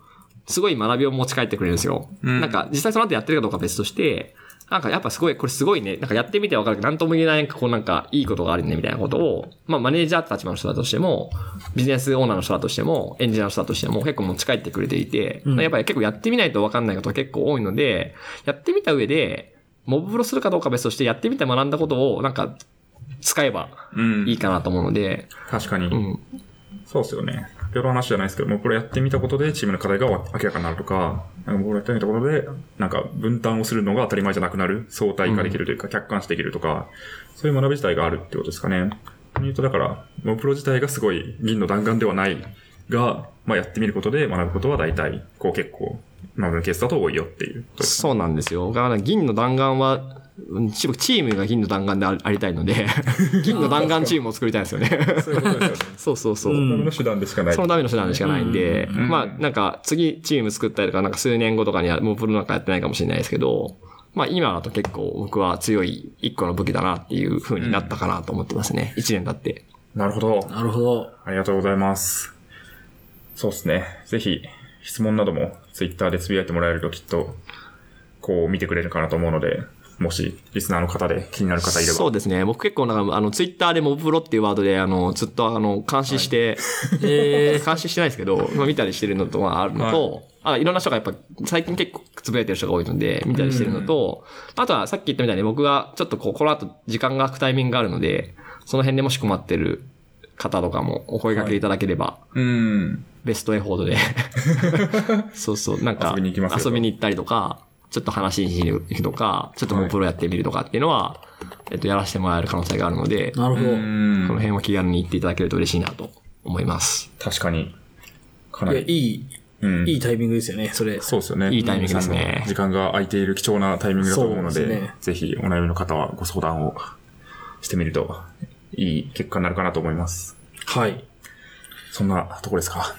すごい学びを持ち帰ってくれるんですよ。うん。なんか実際その後やってるかどうかは別として、なんかやっぱすごい、これすごいね、なんかやってみてわかる。けど、なんとも言えない、なんかこうなんかいいことがあるね、みたいなことを、まあマネージャーって立場の人だとしても、ビジネスオーナーの人だとしても、エンジニアの人だとしても結構持ち帰ってくれていて、やっぱり結構やってみないとわかんないことが結構多いので、やってみた上で、モブプロするかどうかは別として、やってみて学んだことを、なんか、使えばうん。いいかなと思うので、確かに。うん。そうですよね。先ほどの話じゃないですけども、これやってみたことでチームの課題が明らかになるとか、なんかこれやってみたことで、なんか分担をするのが当たり前じゃなくなる、相対化できるというか、客観視できるとか、そういう学び自体があるってことですかね。言うとだから、モブプロ自体がすごい銀の弾丸ではないが、まあやってみることで学ぶことは大体、こう結構、今のケースだと多いよっていう。そうなんですよ。だから銀の弾丸は、うんチームが銀の弾丸であありたいので、[LAUGHS] 銀の弾丸チームを作りたいんですよね。そういうことですよね。そうそうそう。そのための手段でしかない。そのための手段でしかないんで、うんまあなんか次チーム作ったりとか、なんか数年後とかにはもうプロなんかやってないかもしれないですけど、まあ今だと結構僕は強い一個の武器だなっていう風になったかなと思ってますね。一、年経って。なるほど。なるほど。ありがとうございます。そうですね。ぜひ、質問などもツイッターでつぶやいてもらえるときっと、こう見てくれるかなと思うので、もし、リスナーの方で気になる方いれば。そうですね。僕結構なんか、あの、ツイッターでモブプロっていうワードで、あの、ずっとあの、監視して、[LAUGHS] えー、監視してないですけど、まあ見たりしてるのとはあるのと、あ、いろんな人がやっぱ、最近結構つぶやいてる人が多いので、見たりしてるのと、あとはさっき言ったみたいに僕がちょっとこう、この後時間が空くタイミングがあるので、その辺でもし困ってる方とかもお声掛けいただければ、うん。ベストエフォードで、[LAUGHS] そうそう、なんか、遊びに行きますよと遊びに行ったりとか、ちょっと話しに行くとか、ちょっともうプロやってみるとかっていうのは、えっと、やらせてもらえる可能性があるので、なるほど。この辺は気軽に行っていただけると嬉しいなと思います。確かに。かなや、り。いい、うんいいタイミングですよね、それ。そうですよね。いいタイミングですね時間が空いている貴重なタイミングだと思うので、ですねぜひお悩みの方はご相談をしてみると、いい結果になるかなと思います。はい。そんなところですか。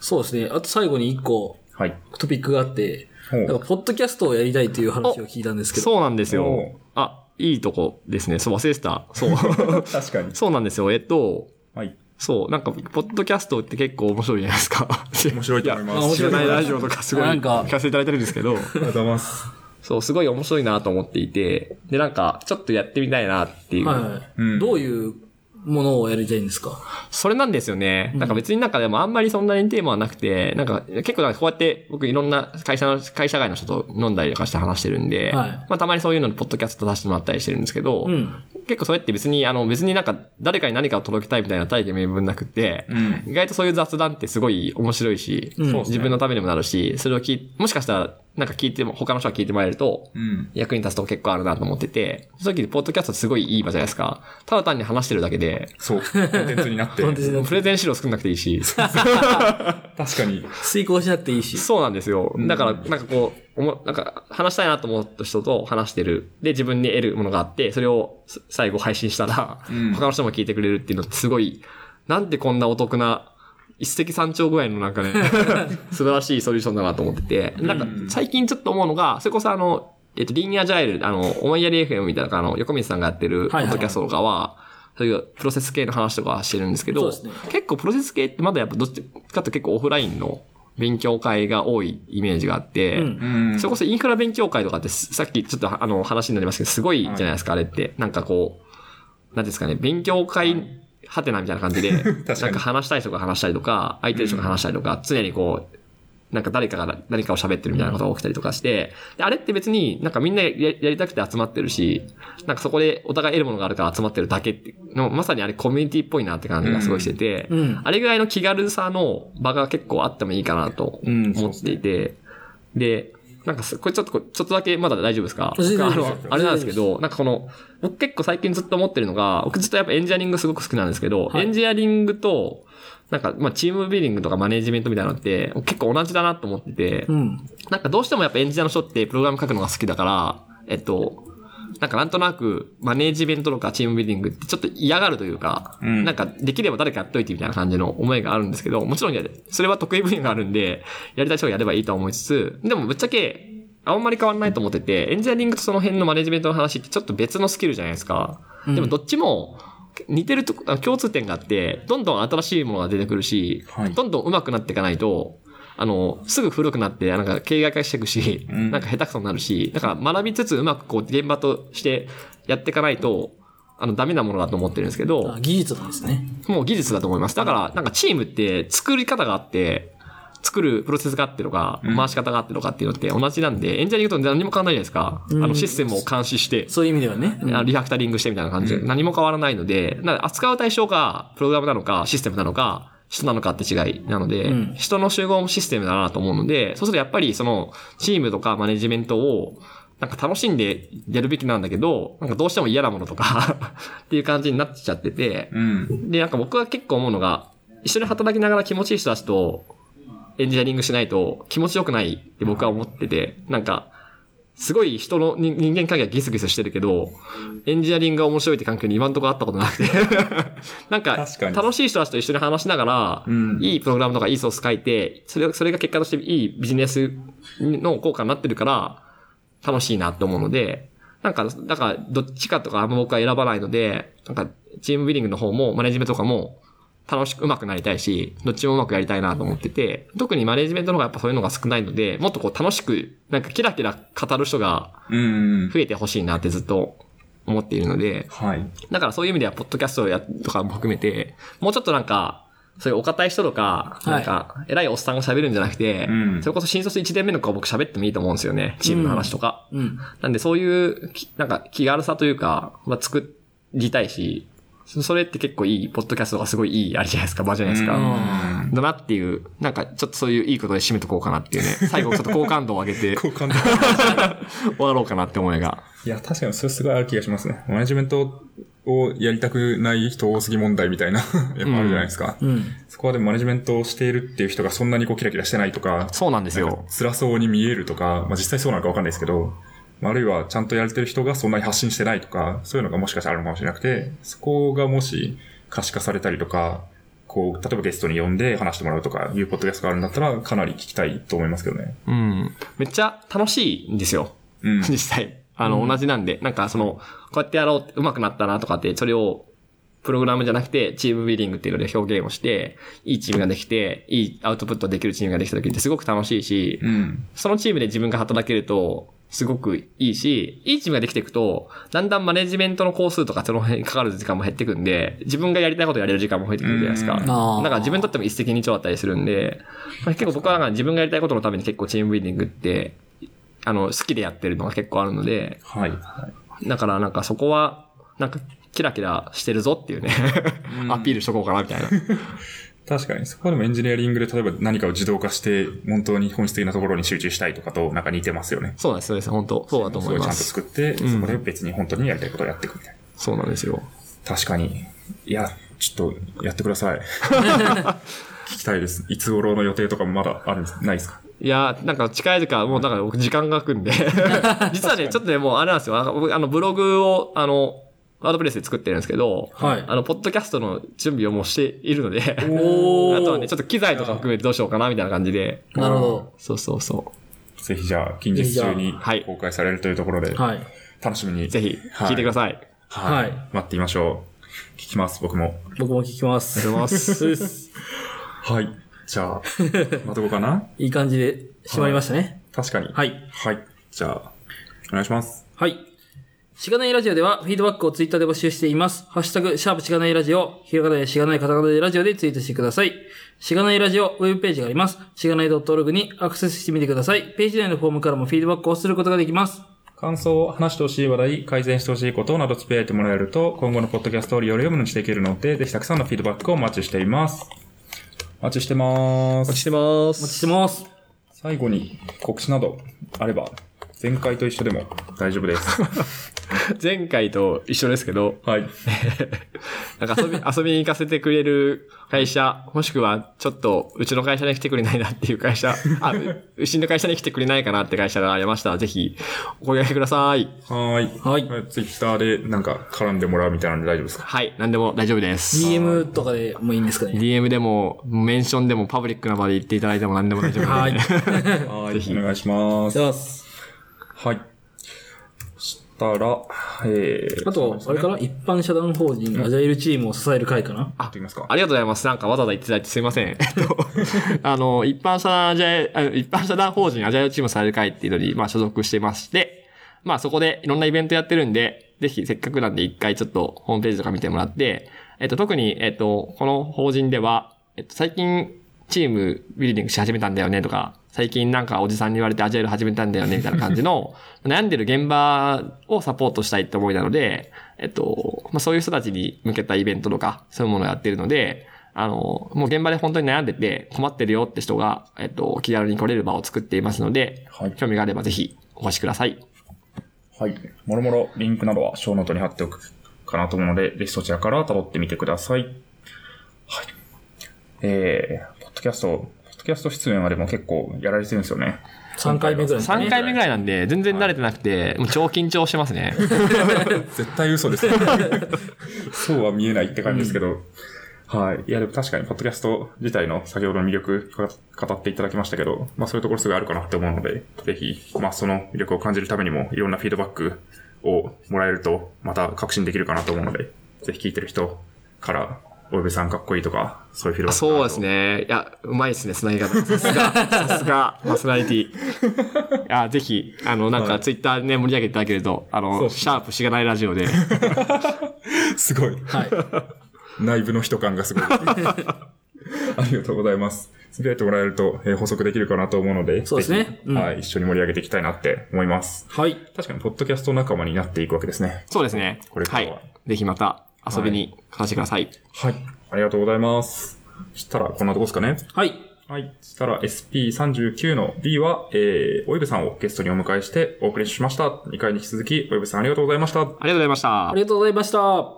そうですね。あと最後に一個はい。トピックがあって、なんか、ポッドキャストをやりたいという話を聞いたんですけど。そうなんですおよ。あ、いいとこですね。そう、忘れてた。そう。[LAUGHS] 確かに。そうなんですよ。えっと、はい。そう、なんか、ポッドキャストって結構面白いじゃないですか。[LAUGHS] 面白いと思います。いや面白い知らないラジオとかすごいなんか聞かせていただいてるんですけど、ありがとうございます。そう、すごい面白いなと思っていて、で、なんか、ちょっとやってみたいなっていう。はいはい、うんどういうものをやりたいんですか？それなんですよね。なんか別になんかでもあんまりそんなにテーマはなくて、なんか結構なんかこうやって僕いろんな会社の、会社外の人と飲んだりとかして話してるんで、はいまあたまにそういうのにポッドキャスト出してもらったりしてるんですけど、うん。結構それって別にあの別になんか誰かに何かを届けたいみたいな大義名分なくて、うん。意外とそういう雑談ってすごい面白いし、自分のためにもなるし、それを聞いもしかしたらなんか聞いても、他の人が聞いてもらえると、うん。役に立つとこ結構あるなと思ってて、その時にポッドキャストすごいいい場じゃないですか。ただ単に話してるだけで、そう。コンテンツになって。コンテンツになってプレゼン資料作んなくていいし、確かに。遂行しなくていいし。そうなんですよ。だから、なんかこう、おもなんか話したいなと思った人と話してる。で、自分に得るものがあって、それをす最後配信したら、うん他の人も聞いてくれるっていうのってすごい、なんでこんなお得な、一石三鳥ぐらいのなんかね、[LAUGHS] 素晴らしいソリューションだなと思ってて、なんか最近ちょっと思うのが、それこそあの、えっと、リーニアジャイル、あの、思いやり FM みたいな、あの、横水さんがやってる、ポはいはい。ッドキャストとかは、そういうプロセス系の話とかはしてるんですけど、ね。結構プロセス系ってまだやっぱどっちかって結構オフラインの勉強会が多いイメージがあって、うん。うん。それこそインフラ勉強会とかってすさっきちょっとあの話になりますけど、すごいじゃないですか、あれって。なんかこう、なんていうんですかね、勉強会、はてなみたいな感じで、[LAUGHS] なんか話したい人が話したりとか、空いてる人が話したりとか、常にこう、なんか誰かが何かを喋ってるみたいなことが起きたりとかして、であれって別になんかみんなややりたくて集まってるし、なんかそこでお互い得るものがあるから集まってるだけって、のまさにあれコミュニティっぽいなって感じがすごいしてて、うん。あれぐらいの気軽さの場が結構あってもいいかなとうん思っていて、で、なんかす、これちょっとこ、ちょっとだけまだ大丈夫ですか？あのあれなんですけど、なんかこの、僕結構最近ずっと思ってるのが、僕ずっとやっぱエンジニアリングすごく好きなんですけど、はい。エンジニアリングと、なんか、まあ、チームビルディングとかマネジメントみたいなのって、結構同じだなと思ってて、うん。なんかどうしてもやっぱエンジニアの人ってプログラム書くのが好きだから、えっと、なんかなんとなくマネジメントとかチームビルディングってちょっと嫌がるというか、うん。なんかできれば誰かやっといてみたいな感じの思いがあるんですけど、もちろんやそれは得意分野があるんで、やりたい人がやればいいとは思いつつ、でもぶっちゃけ、あんまり変わらないと思ってて、エンジニアリングとその辺のマネジメントの話ってちょっと別のスキルじゃないですか。でもどっちも、似てるとこ、あ共通点があって、どんどん新しいものが出てくるし、はい。どんどん上手くなっていかないと、あの、すぐ古くなって、なんか経営化していくし、んなんか下手くそになるし、だから学びつつうまくこう現場としてやっていかないと、あの、ダメなものだと思ってるんですけどあ、技術なんですね。もう技術だと思います。だから、なんかチームって作り方があって、作るプロセスがあってとか、回し方があってとかっていうのって同じなんで、エンジニアリングと何も変わらないじゃないですか。あの、システムを監視して、そういう意味ではね。リファクタリングしてみたいな感じで、何も変わらないので、扱う対象がプログラムなのか、システムなのか、人なのかって違いなので、うん人の集合もシステムだなと思うので、そうするとやっぱりその、チームとかマネジメントを、なんか楽しんでやるべきなんだけど、なんかどうしても嫌なものとか [LAUGHS] っていう感じになっちゃってて、うん。で、なんか僕は結構思うのが、一緒に働きながら気持ちいい人たちとエンジニアリングしないと気持ちよくないって僕は思ってて、なんか、すごい人の人人間関係がギスギスしてるけど、エンジニアリングが面白いって環境に今んとこあったことなくて。[LAUGHS] なんか楽しい人たちと一緒に話しながら、うんいいプログラムとかいいソース書いて、それ、それが結果としていいビジネスの効果になってるから、楽しいなって思うので、なんか、だから、どっちかとかあんま僕は選ばないので、なんか、チームビルディングの方も、マネジメントとかも、楽しく上手くなりたいし、どっちも上手くやりたいなと思ってて、特にマネジメントの方がやっぱそういうのが少ないので、もっとこう楽しく、なんかキラキラ語る人がうん。増えてほしいなってずっと思っているので、はい。だからそういう意味では、ポッドキャストをや、とかも含めて、もうちょっとなんか、そういうお堅い人とか、はいなんか、偉いおっさんが喋るんじゃなくて、うんそれこそ新卒1年目の子は僕喋ってもいいと思うんですよね。チームの話とか。うん。なんでそういう、きなんか気軽さというか、は作りたいし、それって結構いい、ポッドキャストがすごいいいあれじゃないですか、場じゃないですか。だなっていう、なんかちょっとそういういいことで締めとこうかなっていうね。[LAUGHS] 最後ちょっと好感度を上げて好感度 [LAUGHS] 終わろうかなって思いが。いや、確かにそれすごいある気がしますね。マネジメントをやりたくない人多すぎ問題みたいな、[LAUGHS] やっぱあるじゃないですか。うん。そこはでもマネジメントをしているっていう人がそんなにこうキラキラしてないとか、そうなんですよ。辛そうに見えるとか、まあ実際そうなのかわかんないですけど、まああるいはちゃんとやれてる人がそんなに発信してないとか、そういうのがもしかしたらあるのかもしれなくて、そこがもし可視化されたりとか、こう、例えばゲストに呼んで話してもらうとかいうポッドキャストがあるんだったら、かなり聞きたいと思いますけどね。うん。めっちゃ楽しいんですよ。うん。実際。あの、同じなんで、なんかその、こうやってやろう、上手くなったなとかって、それを、プログラムじゃなくて、チームビルディングっていうので表現をして、いいチームができて、いいアウトプットできるチームができた時ってすごく楽しいし、うん。そのチームで自分が働けると、すごくいいし、いいチームができていくと、だんだんマネジメントの工数とかその辺にかかる時間も減ってくんで、自分がやりたいことやれる時間も増えてくるじゃないですか。うんから自分にとっても一石二鳥だったりするんで、まあ結構僕はなんか自分がやりたいことのために結構チームビルディングって、あの、好きでやってるのが結構あるので、はい。はいだからなんかそこは、なんかキラキラしてるぞっていうね、アピールしとこうかなみたいな。確かに、そこはでもエンジニアリングで例えば何かを自動化して、本当に本質的なところに集中したいとかとなんか似てますよね。そうです、そうです。本当そうだと思いまそれをちゃんとす。作って、んそこで別に本当にやりたいことをやっていくみたいな。そうなんですよ。確かに。いや、ちょっとやってください。[LAUGHS] 聞きたいです。いつ頃の予定とかもまだあるんですないですか？いやー、なんか近い時間、もうだから僕時間が空くんで。[LAUGHS] 実はね、ちょっとね、もうあれなんですよ。あの、ブログを、あの、ワードプレスで作ってるんですけど、はいあの、ポッドキャストの準備をもうしているので、おーあとはね、ちょっと機材とか含めてどうしようかな、みたいな感じで。なるほそうそうそぜひじゃあ、近日中にはい公開されるというところで、ど。はい。楽しみに。う。ぜひ、聞いてください。はい。はい待っていましょう。聞きます、僕も。僕も聞きます。ありがとうございますそうです。はい。じゃあ、またこうかな？[LAUGHS] いい感じで締まりましたね。確かに。はい。はい。じゃあ、お願いします。はい。しがないラジオではフィードバックをツイッターで募集しています。ハッシュタグ、シャープしがないラジオ、ひらがなでしがないカタカナでラジオでツイートしてください。しがないラジオウェブページがあります。しがない .org にアクセスしてみてください。ページ内のフォームからもフィードバックをすることができます。感想を話してほしい話題、改善してほしいことなどつぶやいてもらえると、今後のポッドキャストをより読むのにしていけるので、ぜひたくさんのフィードバックをお待ちしています。お待ちしてまお待ちす。してまお待ちしす。てます。最後に告知などあれば、前回と一緒でも大丈夫です。[LAUGHS] 前回と一緒ですけど、はい。[LAUGHS] なんか遊び、[LAUGHS] 遊びに行かせてくれる会社、もしくは、ちょっと、うちの会社に来てくれないなっていう会社、あ、ううちの会社に来てくれないかなって会社がありましたら、ぜひ、お声掛けください。はーい。はいツイッターでなんか絡んでもらうみたいなので大丈夫ですか？はい、何でも大丈夫です。DM とかでもいいんですかね？DM でも、メンションでも、パブリックな場で言っていただいても何でも大丈夫です。はい。はい。ぜひお願いします。はい。そしたら、えー、あと、あれかな？一般社団法人アジャイルチームを支える会かな？あ、と言いますか。ありがとうございます。なんかわざわざ言っていただいてすいません。[LAUGHS] えっと、あの、一般社団アジャイあ一般社団法人アジャイルチームされる会っていうのに、まあ所属してまして、まあそこでいろんなイベントやってるんで、ぜひせっかくなんで一回ちょっとホームページとか見てもらって、えっと、特に、えっと、この法人では、えっと、最近、チームビルディングし始めたんだよねとか、最近なんかおじさんに言われてアジャイル始めたんだよねみたいな感じの、[LAUGHS] 悩んでる現場をサポートしたいって思いなので、えっと、まあ、そういう人たちに向けたイベントとか、そういうものをやってるので、あの、もう現場で本当に悩んでて困ってるよって人が、えっと、気軽に来れる場を作っていますので、はい興味があればぜひお越しください。はい。もろもろリンクなどはショーノートに貼っておくかなと思うので、ぜひそちらから辿ってみてください。はい。えー、ポッドキャスト、キャスト出演はでも結構やられてるんですよね。3回目ぐらいですね。3回目ぐらいなんで、全然慣れてなくて、もう超緊張してますね。[LAUGHS] 絶対嘘です。[LAUGHS] そうは見えないって感じですけど。はい。いや、でも確かに、ポッドキャスト自体の先ほどの魅力か語っていただきましたけど、まあそういうところすごいあるかなって思うので、ぜひ、まあその魅力を感じるためにも、いろんなフィードバックをもらえると、また確信できるかなと思うので、ぜひ聞いてる人から、およべさんかっこいいとか、そういうフィードバックがあるとそうです。ね。いや、うまいですね、繋ぎ方。さすが、[LAUGHS] さすが、パーソナリティ。いや、ぜひ、あの、なんか、ツイッターでね、盛り上げていただけると、あの、シャープしがないラジオで、[LAUGHS] すごい。はい。内部の人感がすごい。[LAUGHS] ありがとうございます。つぶやいてもらえると、えー補足できるかなと思うので、そうですねうんはい、一緒に盛り上げていきたいなって思います。はい。確かに、ポッドキャスト仲間になっていくわけですね。そうですね。これからははい。ぜひまた遊びに来させてください。はい。ありがとうございます。そしたら、こんなとこですかね。はい。はい。そしたら SP39 の B は、えー、おいぶさんをゲストにお迎えしてお送りしました。2回に引き続き、おいぶさんありがとうございました。ありがとうございましたあ。りがとうございました。